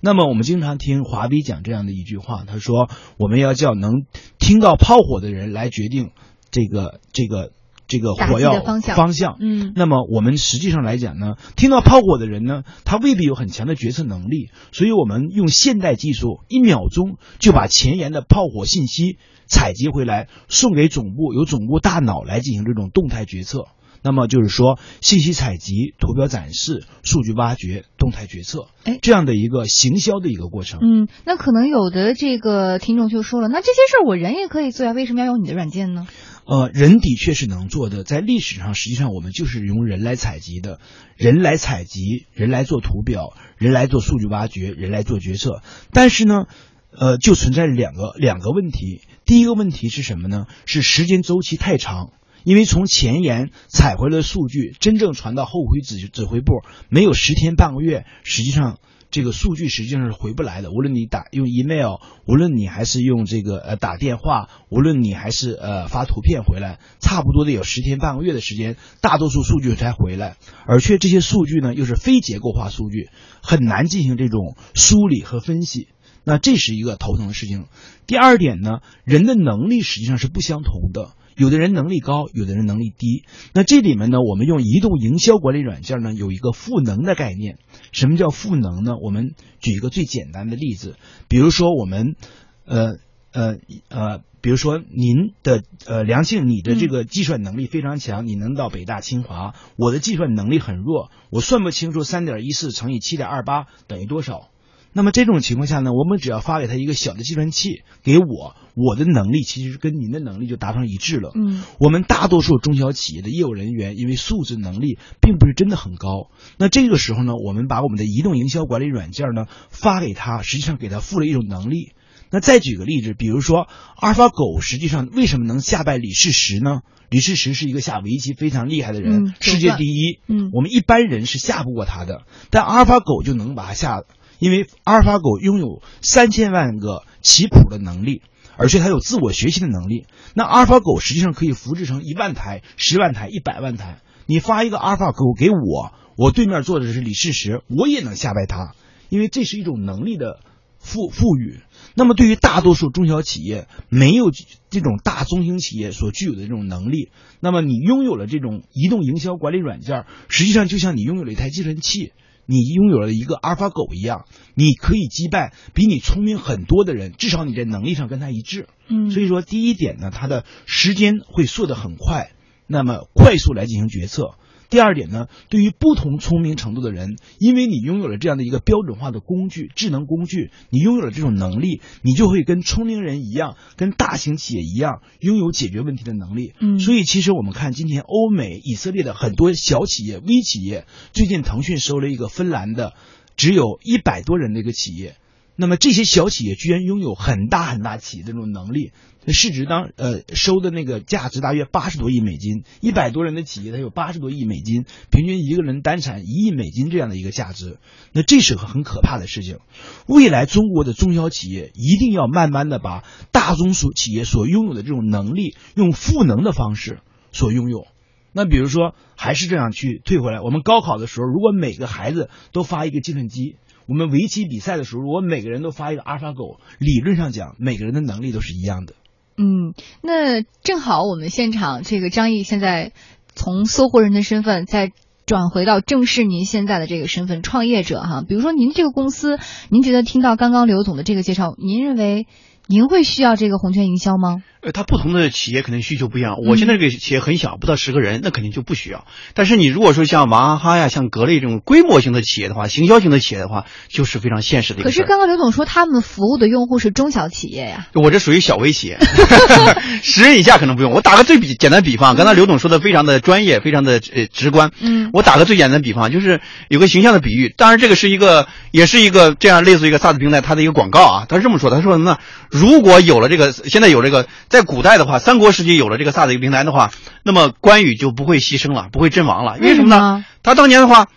那么我们经常听华为讲这样的一句话，他说我们要叫能听到炮火的人来决定这个这个。这个火药方向，方向，嗯，那么我们实际上来讲呢，听到炮火的人呢，他未必有很强的决策能力，所以我们用现代技术，一秒钟就把前沿的炮火信息采集回来，送给总部，由总部大脑来进行这种动态决策。那么就是说，信息采集、图表展示、数据挖掘、动态决策，哎，这样的一个行销的一个过程。嗯，那可能有的这个听众就说了，那这些事儿我人也可以做呀，为什么要用你的软件呢？呃，人的确是能做的，在历史上，实际上我们就是用人来采集的，人来采集，人来做图表，人来做数据挖掘，人来做决策。但是呢，呃，就存在两个两个问题。第一个问题是什么呢？是时间周期太长，因为从前沿采回来的数据，真正传到后回指指挥部，没有十天半个月，实际上。这个数据实际上是回不来的，无论你打用 email，无论你还是用这个呃打电话，无论你还是呃发图片回来，差不多得有十天半个月的时间，大多数数据才回来，而且这些数据呢又是非结构化数据，很难进行这种梳理和分析，那这是一个头疼的事情。第二点呢，人的能力实际上是不相同的。有的人能力高，有的人能力低。那这里面呢，我们用移动营销管理软件呢，有一个赋能的概念。什么叫赋能呢？我们举一个最简单的例子，比如说我们，呃呃呃，比如说您的呃梁庆，你的这个计算能力非常强，你能到北大清华。我的计算能力很弱，我算不清楚三点一四乘以七点二八等于多少。那么这种情况下呢，我们只要发给他一个小的计算器，给我，我的能力其实跟您的能力就达成一致了。嗯，我们大多数中小企业的业务人员，因为素质能力并不是真的很高，那这个时候呢，我们把我们的移动营销管理软件呢发给他，实际上给他赋了一种能力。那再举个例子，比如说阿尔法狗，实际上为什么能下败李世石呢？李世石是一个下围棋非常厉害的人，世界第一。嗯，我们一般人是下不过他的，但阿尔法狗就能把他下。因为阿尔法狗拥有三千万个棋谱的能力，而且它有自我学习的能力。那阿尔法狗实际上可以复制成一万台、十万台、一百万台。你发一个阿尔法狗给我，我对面坐的是李世石，我也能下败他，因为这是一种能力的赋赋予。那么对于大多数中小企业，没有这种大中型企业所具有的这种能力，那么你拥有了这种移动营销管理软件，实际上就像你拥有了一台计算器。你拥有了一个阿尔法狗一样，你可以击败比你聪明很多的人，至少你在能力上跟他一致。嗯，所以说第一点呢，它的时间会缩得很快，那么快速来进行决策。第二点呢，对于不同聪明程度的人，因为你拥有了这样的一个标准化的工具、智能工具，你拥有了这种能力，你就会跟聪明人一样，跟大型企业一样，拥有解决问题的能力。嗯，所以其实我们看今天欧美、以色列的很多小企业、微企业，最近腾讯收了一个芬兰的，只有一百多人的一个企业。那么这些小企业居然拥有很大很大企业的这种能力，市值当呃收的那个价值大约八十多亿美金，一百多人的企业它有八十多亿美金，平均一个人单产一亿美金这样的一个价值，那这是个很可怕的事情。未来中国的中小企业一定要慢慢的把大中所企业所拥有的这种能力，用赋能的方式所拥有。那比如说还是这样去退回来，我们高考的时候，如果每个孩子都发一个计算机。我们围棋比赛的时候，我每个人都发一个阿尔法狗，理论上讲，每个人的能力都是一样的。嗯，那正好我们现场这个张毅现在从搜狐人的身份再转回到正式您现在的这个身份，创业者哈。比如说您这个公司，您觉得听到刚刚刘总的这个介绍，您认为您会需要这个红圈营销吗？呃，它不同的企业肯定需求不一样。我现在这个企业很小，不到十个人，那肯定就不需要。但是你如果说像娃哈哈呀、像格力这种规模型的企业的话，行销型的企业的话，就是非常现实的一个。可是刚刚刘总说他们服务的用户是中小企业呀。我这属于小微企业，十人以下可能不用。我打个最比简单比方，刚才刘总说的非常的专业，非常的呃直观。嗯，我打个最简单的比方，就是有个形象的比喻。当然，这个是一个，也是一个这样类似于一个 SaaS 平台它的一个广告啊。他是这么说，他说什么呢？如果有了这个，现在有这个，在古代的话，三国时期有了这个 SaaS 一个平台的话，那么关羽就不会牺牲了，不会阵亡了。因为什么呢？他当年的话，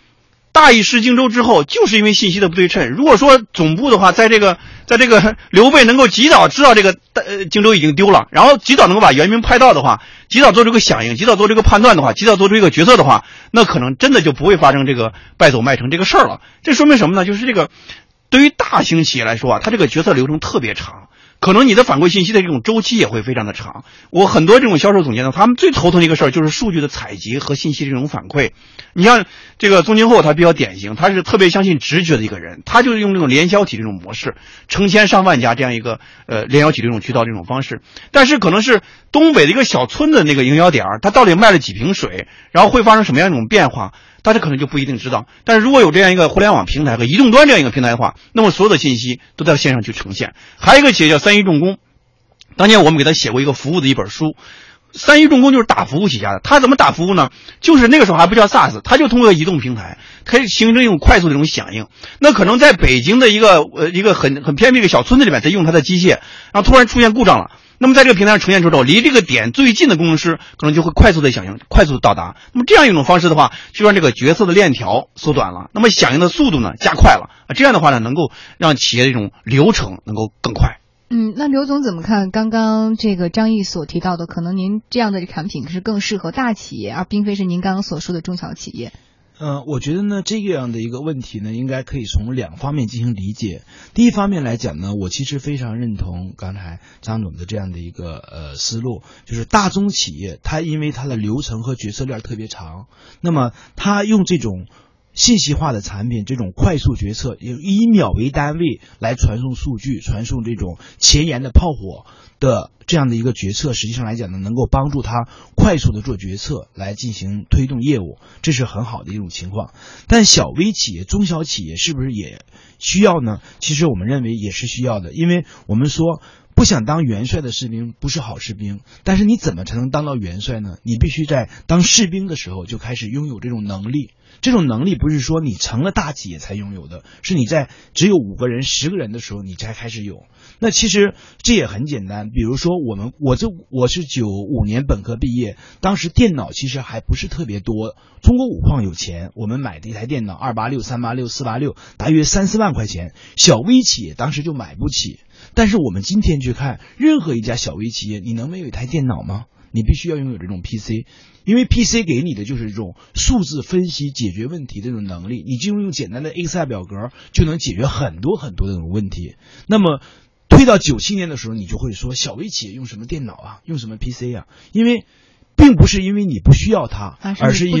大意失荆州之后，就是因为信息的不对称。如果说总部的话，在这个，在这个 刘备能够及早知道这个呃荆州已经丢了，然后及早能够把援兵派到的话，及早做出个响应，及早做这个判断的话，及早做出一个决策的话，那可能真的就不会发生这个败走麦城这个事儿了。这说明什么呢？就是这个。对于大型企业来说啊，它这个决策流程特别长。可能你的反馈信息的这种周期也会非常的长。我很多这种销售总监呢，他们最头疼的一个事儿就是数据的采集和信息这种反馈。你像这个宗庆后，他比较典型，他是特别相信直觉的一个人，他就是用这种联销体这种模式，成千上万家这样一个呃联销体这种渠道这种方式。但是可能是东北的一个小村的那个营销点儿，他到底卖了几瓶水，然后会发生什么样一种变化？大家可能就不一定知道，但是如果有这样一个互联网平台和移动端这样一个平台的话，那么所有的信息都在线上去呈现。还有一个企业叫三一重工，当年我们给他写过一个服务的一本书。三一重工就是打服务起家的，他怎么打服务呢？就是那个时候还不叫 SaaS，他就通过移动平台，可以形成一种快速的一种响应。那可能在北京的一个呃一个很很偏僻的小村子里面在用他的机械，然后突然出现故障了。那么在这个平台上呈现出之后，离这个点最近的工程师可能就会快速的响应，快速到达。那么这样一种方式的话，就让这个决策的链条缩短了，那么响应的速度呢加快了。啊，这样的话呢，能够让企业的这种流程能够更快。嗯，那刘总怎么看刚刚这个张毅所提到的，可能您这样的产品是更适合大企业，而并非是您刚刚所说的中小企业。嗯，我觉得呢，这样的一个问题呢，应该可以从两方面进行理解。第一方面来讲呢，我其实非常认同刚才张总的这样的一个呃思路，就是大宗企业它因为它的流程和决策链特别长，那么它用这种信息化的产品，这种快速决策，以以秒为单位来传送数据，传送这种前沿的炮火的。这样的一个决策，实际上来讲呢，能够帮助他快速的做决策，来进行推动业务，这是很好的一种情况。但小微企业、中小企业是不是也需要呢？其实我们认为也是需要的，因为我们说不想当元帅的士兵不是好士兵。但是你怎么才能当到元帅呢？你必须在当士兵的时候就开始拥有这种能力。这种能力不是说你成了大企业才拥有的，是你在只有五个人、十个人的时候你才开始有。那其实这也很简单，比如说我们，我这我是九五年本科毕业，当时电脑其实还不是特别多。中国五矿有钱，我们买的一台电脑二八六、三八六、四八六，大约三四万块钱，小微企业当时就买不起。但是我们今天去看，任何一家小微企业，你能没有一台电脑吗？你必须要拥有这种 PC，因为 PC 给你的就是这种数字分析、解决问题的这种能力。你就用简单的 Excel 表格就能解决很多很多的这种问题。那么，推到九七年的时候，你就会说小微企业用什么电脑啊，用什么 PC 啊？因为并不是因为你不需要它，而是因为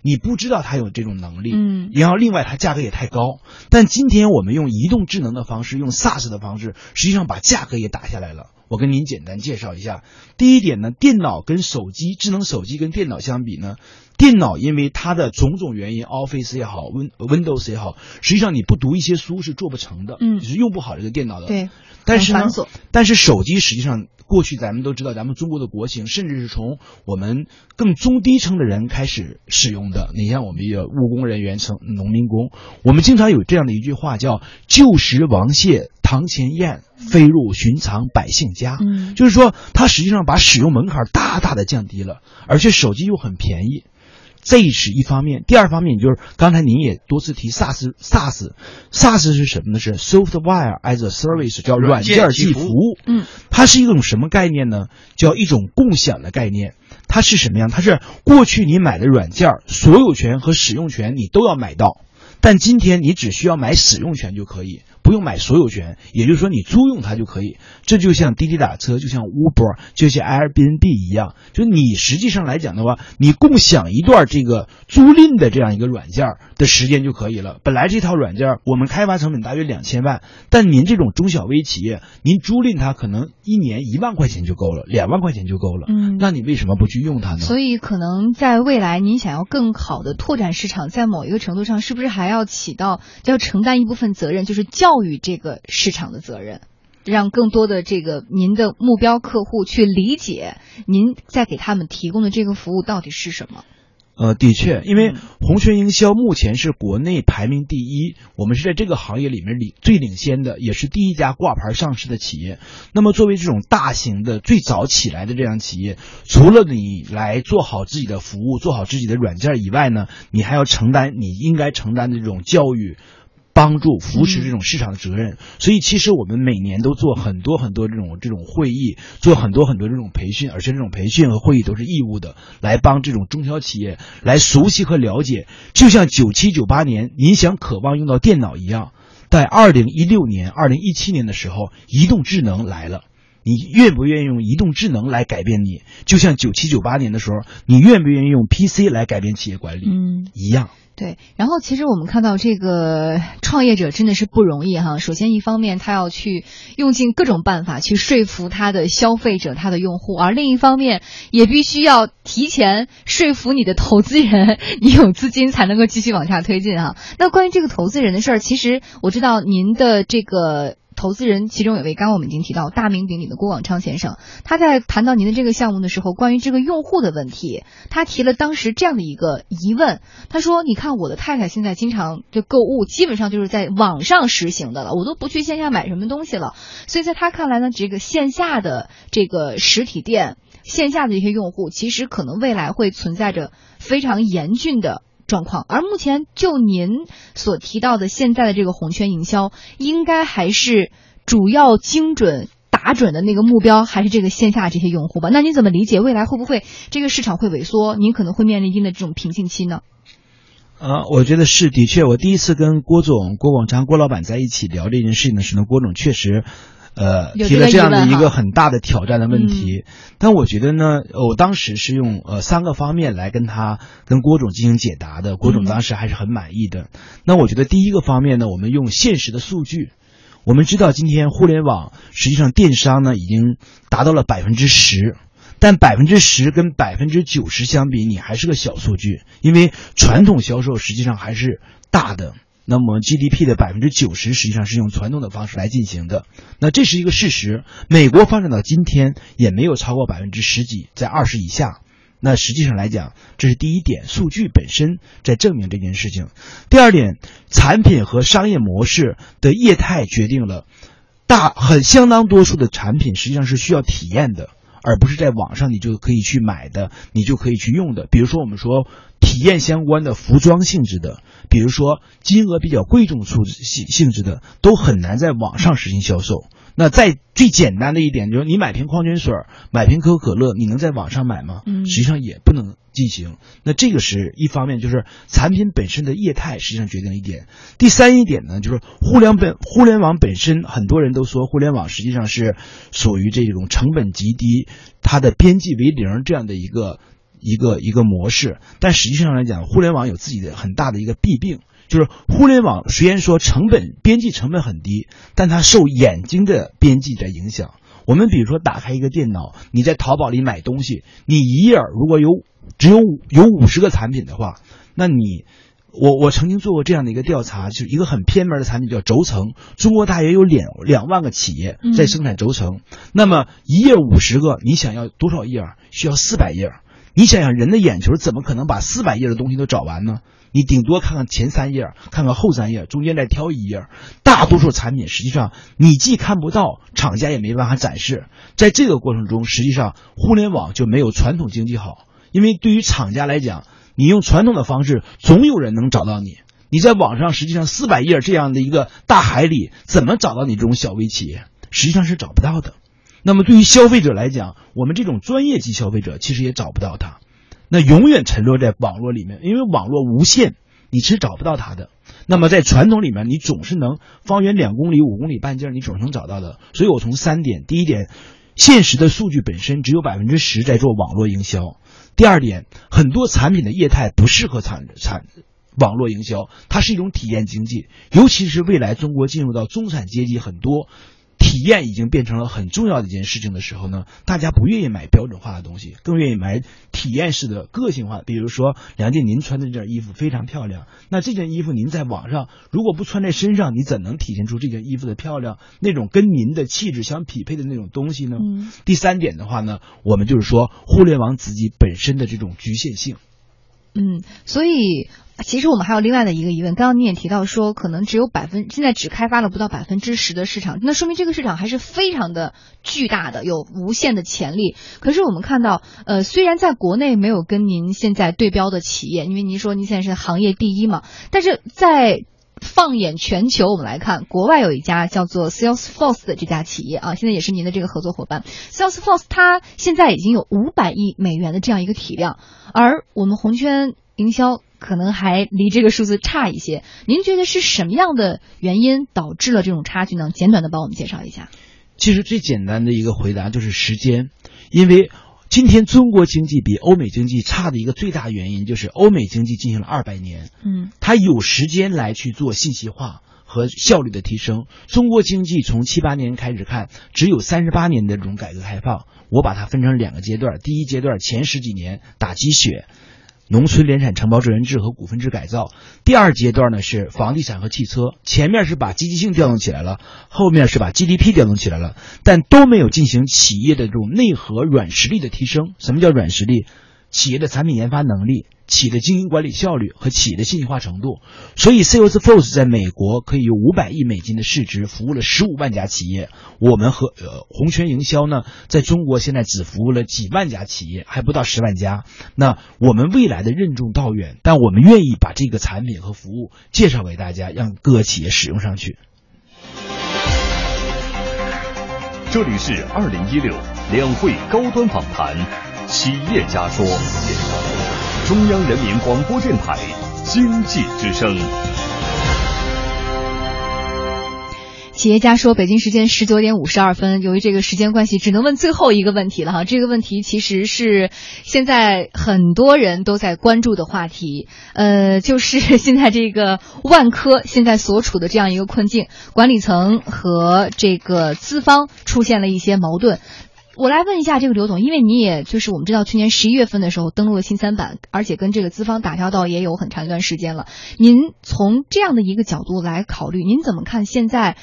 你不知道它有这种能力。嗯，然后另外它价格也太高。但今天我们用移动智能的方式，用 SaaS 的方式，实际上把价格也打下来了。我跟您简单介绍一下，第一点呢，电脑跟手机，智能手机跟电脑相比呢，电脑因为它的种种原因，Office 也好，Win Windows 也好，实际上你不读一些书是做不成的，嗯，是用不好这个电脑的。对，但是呢，但是手机实际上过去咱们都知道，咱们中国的国情，甚至是从我们更中低层的人开始使用的。你像我们的务工人员、成农民工，我们经常有这样的一句话叫“旧时王谢堂前燕，飞入寻常百姓家”，嗯，就是说它实际上把使用门槛大大的降低了，而且手机又很便宜。这是一方面，第二方面就是刚才您也多次提 SaaS，SaaS，SaaS 是什么呢？是 Software as a Service，叫软件即服务。嗯，它是一种什么概念呢？叫一种共享的概念。它是什么样？它是过去你买的软件，所有权和使用权你都要买到，但今天你只需要买使用权就可以。不用买所有权，也就是说你租用它就可以。这就像滴滴打车，就像 Uber，就像 Airbnb 一样，就你实际上来讲的话，你共享一段这个租赁的这样一个软件的时间就可以了。本来这套软件我们开发成本大约两千万，但您这种中小微企业，您租赁它可能一年一万块钱就够了，两万块钱就够了。嗯，那你为什么不去用它呢？所以可能在未来，您想要更好的拓展市场，在某一个程度上，是不是还要起到要承担一部分责任，就是教教育这个市场的责任，让更多的这个您的目标客户去理解您在给他们提供的这个服务到底是什么。呃，的确，因为红圈营销目前是国内排名第一，我们是在这个行业里面领最领先的，也是第一家挂牌上市的企业。那么，作为这种大型的最早起来的这样企业，除了你来做好自己的服务、做好自己的软件以外呢，你还要承担你应该承担的这种教育。帮助扶持这种市场的责任，所以其实我们每年都做很多很多这种这种会议，做很多很多这种培训，而且这种培训和会议都是义务的，来帮这种中小企业来熟悉和了解。就像九七九八年您想渴望用到电脑一样，在二零一六年、二零一七年的时候，移动智能来了。你愿不愿意用移动智能来改变你？就像九七九八年的时候，你愿不愿意用 PC 来改变企业管理？嗯，一样。对，然后其实我们看到这个创业者真的是不容易哈。首先，一方面他要去用尽各种办法去说服他的消费者、他的用户，而另一方面也必须要提前说服你的投资人，你有资金才能够继续往下推进哈。那关于这个投资人的事儿，其实我知道您的这个。投资人其中有位，刚刚我们已经提到大名鼎鼎的郭广昌先生，他在谈到您的这个项目的时候，关于这个用户的问题，他提了当时这样的一个疑问，他说：“你看我的太太现在经常就购物，基本上就是在网上实行的了，我都不去线下买什么东西了。所以在他看来呢，这个线下的这个实体店，线下的这些用户，其实可能未来会存在着非常严峻的。”状况，而目前就您所提到的现在的这个红圈营销，应该还是主要精准打准的那个目标，还是这个线下这些用户吧？那您怎么理解未来会不会这个市场会萎缩？您可能会面临一定的这种瓶颈期呢？啊，我觉得是，的确，我第一次跟郭总、郭广昌、郭老板在一起聊这件事情的时候，郭总确实。呃，提了这样的一个很大的挑战的问题，但我觉得呢，我当时是用呃三个方面来跟他跟郭总进行解答的，郭总当时还是很满意的。那我觉得第一个方面呢，我们用现实的数据，我们知道今天互联网实际上电商呢已经达到了百分之十，但百分之十跟百分之九十相比，你还是个小数据，因为传统销售实际上还是大的。那么 GDP 的百分之九十实际上是用传统的方式来进行的，那这是一个事实。美国发展到今天也没有超过百分之十几，在二十以下。那实际上来讲，这是第一点，数据本身在证明这件事情。第二点，产品和商业模式的业态决定了大很相当多数的产品实际上是需要体验的。而不是在网上你就可以去买的，你就可以去用的。比如说我们说体验相关的服装性质的，比如说金额比较贵重数性性质的，都很难在网上实行销售。那在最简单的一点就是，你买瓶矿泉水，买瓶可口可乐，你能在网上买吗？嗯，实际上也不能进行。那这个是一方面，就是产品本身的业态实际上决定了一点。第三一点呢，就是互联本互联网本身，很多人都说互联网实际上是属于这种成本极低，它的边际为零这样的一个一个一个模式。但实际上来讲，互联网有自己的很大的一个弊病。就是互联网虽然说成本边际成本很低，但它受眼睛的边际在影响。我们比如说打开一个电脑，你在淘宝里买东西，你一页如果有只有有五十个产品的话，那你我我曾经做过这样的一个调查，就是一个很偏门的产品叫轴承，中国大约有两两万个企业在生产轴承，那么一页五十个，你想要多少页？需要四百页。你想想，人的眼球怎么可能把四百页的东西都找完呢？你顶多看看前三页，看看后三页，中间再挑一页。大多数产品实际上你既看不到，厂家也没办法展示。在这个过程中，实际上互联网就没有传统经济好，因为对于厂家来讲，你用传统的方式，总有人能找到你。你在网上实际上四百页这样的一个大海里，怎么找到你这种小微企业？实际上是找不到的。那么对于消费者来讲，我们这种专业级消费者其实也找不到它，那永远沉落在网络里面，因为网络无限，你是找不到它的。那么在传统里面，你总是能方圆两公里、五公里半径，你总是能找到的。所以我从三点：第一点，现实的数据本身只有百分之十在做网络营销；第二点，很多产品的业态不适合产产网络营销，它是一种体验经济，尤其是未来中国进入到中产阶级很多。体验已经变成了很重要的一件事情的时候呢，大家不愿意买标准化的东西，更愿意买体验式的、个性化。比如说，梁静，您穿的这件衣服非常漂亮，那这件衣服您在网上如果不穿在身上，你怎能体现出这件衣服的漂亮？那种跟您的气质相匹配的那种东西呢？嗯。第三点的话呢，我们就是说，互联网自己本身的这种局限性。嗯，所以。其实我们还有另外的一个疑问，刚刚你也提到说，可能只有百分现在只开发了不到百分之十的市场，那说明这个市场还是非常的巨大的，有无限的潜力。可是我们看到，呃，虽然在国内没有跟您现在对标的企业，因为您说您现在是行业第一嘛，但是在放眼全球，我们来看，国外有一家叫做 Salesforce 的这家企业啊，现在也是您的这个合作伙伴。Salesforce 它现在已经有五百亿美元的这样一个体量，而我们红圈。营销可能还离这个数字差一些。您觉得是什么样的原因导致了这种差距呢？简短的帮我们介绍一下。其实最简单的一个回答就是时间，因为今天中国经济比欧美经济差的一个最大原因就是欧美经济进行了二百年，嗯，它有时间来去做信息化和效率的提升。中国经济从七八年开始看，只有三十八年的这种改革开放，我把它分成两个阶段，第一阶段前十几年打鸡血。农村联产承包责任制和股份制改造，第二阶段呢是房地产和汽车。前面是把积极性调动起来了，后面是把 GDP 调动起来了，但都没有进行企业的这种内核软实力的提升。什么叫软实力？企业的产品研发能力、企业的经营管理效率和企业的信息化程度。所以，Salesforce 在美国可以有五百亿美金的市值，服务了十五万家企业。我们和呃红圈营销呢，在中国现在只服务了几万家企业，还不到十万家。那我们未来的任重道远，但我们愿意把这个产品和服务介绍给大家，让各个企业使用上去。这里是二零一六两会高端访谈。企业家说：“中央人民广播电台经济之声。”企业家说：“北京时间十九点五十二分，由于这个时间关系，只能问最后一个问题了哈。这个问题其实是现在很多人都在关注的话题，呃，就是 现在这个万科现在所处的这样一个困境，管理层和这个资方出现了一些矛盾。”我来问一下这个刘总，因为你也就是我们知道去年十一月份的时候登陆了新三板，而且跟这个资方打交道也有很长一段时间了。您从这样的一个角度来考虑，您怎么看现在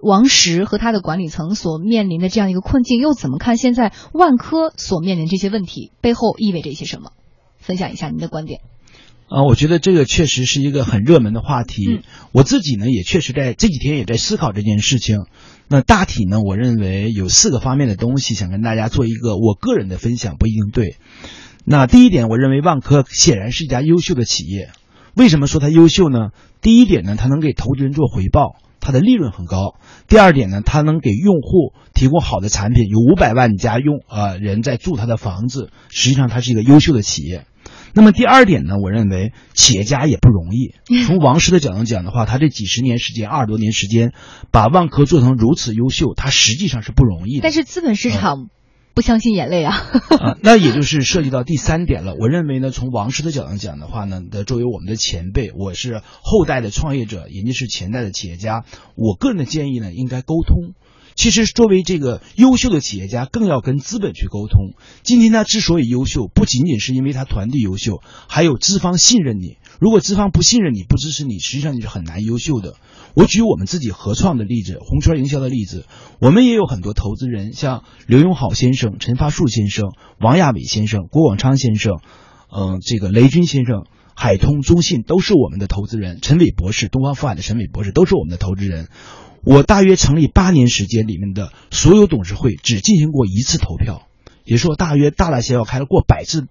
王石和他的管理层所面临的这样一个困境？又怎么看现在万科所面临这些问题背后意味着一些什么？分享一下您的观点。啊，我觉得这个确实是一个很热门的话题。嗯、我自己呢，也确实在这几天也在思考这件事情。那大体呢，我认为有四个方面的东西想跟大家做一个我个人的分享，不一定对。那第一点，我认为万科显然是一家优秀的企业。为什么说它优秀呢？第一点呢，它能给投资人做回报，它的利润很高。第二点呢，它能给用户提供好的产品，有五百万家用呃人在住它的房子，实际上它是一个优秀的企业。那么第二点呢，我认为企业家也不容易。从王石的角度讲的话，他这几十年时间，二十多年时间，把万科做成如此优秀，他实际上是不容易的。但是资本市场不相信眼泪啊。啊，那也就是涉及到第三点了。我认为呢，从王石的角度讲的话呢，的作为我们的前辈，我是后代的创业者，人家是前代的企业家，我个人的建议呢，应该沟通。其实，作为这个优秀的企业家，更要跟资本去沟通。今天他之所以优秀，不仅仅是因为他团队优秀，还有资方信任你。如果资方不信任你、不支持你，实际上你是很难优秀的。我举我们自己合创的例子，红圈营销的例子，我们也有很多投资人，像刘永好先生、陈发树先生、王亚伟先生、郭广昌先生，嗯、这个雷军先生。海通、中信都是我们的投资人，陈伟博士、东方富海的陈伟博士都是我们的投资人。我大约成立八年时间里面的所有董事会只进行过一次投票，也就是说大约大大小小开了过百次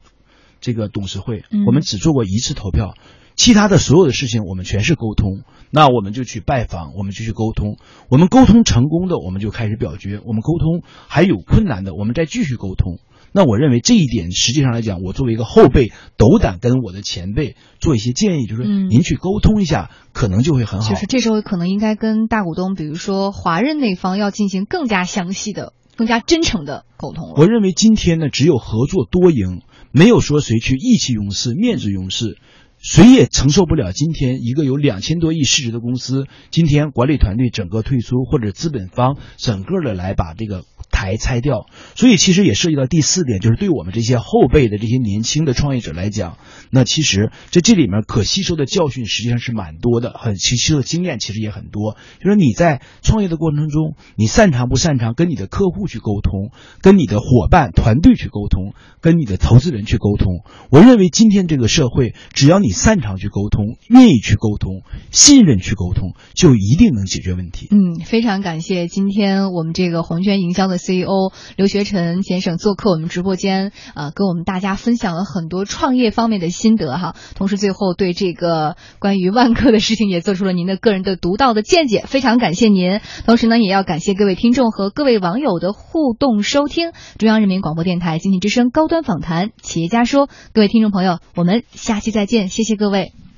这个董事会，我们只做过一次投票，其他的所有的事情我们全是沟通。那我们就去拜访，我们就去沟通。我们沟通成功的，我们就开始表决；我们沟通还有困难的，我们再继续沟通。那我认为这一点实际上来讲，我作为一个后辈，斗胆跟我的前辈做一些建议，就是您去沟通一下，可能就会很好。就是这时候可能应该跟大股东，比如说华润那方，要进行更加详细的、更加真诚的沟通了。我认为今天呢，只有合作多赢，没有说谁去意气用事、面子用事。谁也承受不了今天一个有两千多亿市值的公司，今天管理团队整个退出，或者资本方整个的来把这个台拆掉。所以其实也涉及到第四点，就是对我们这些后辈的这些年轻的创业者来讲，那其实在这里面可吸收的教训实际上是蛮多的，很吸收的经验其实也很多。就是你在创业的过程中，你擅长不擅长跟你的客户去沟通，跟你的伙伴团队去沟通，跟你的投资人去沟通。我认为今天这个社会，只要你擅长去沟通，愿意去沟通，信任去沟通，就一定能解决问题。嗯，非常感谢今天我们这个红圈营销的 CEO 刘学成先生做客我们直播间，啊，跟我们大家分享了很多创业方面的心得哈。同时，最后对这个关于万科的事情也做出了您的个人的独到的见解，非常感谢您。同时呢，也要感谢各位听众和各位网友的互动收听。中央人民广播电台经济之声高端访谈企业家说，各位听众朋友，我们下期再见。谢谢各位。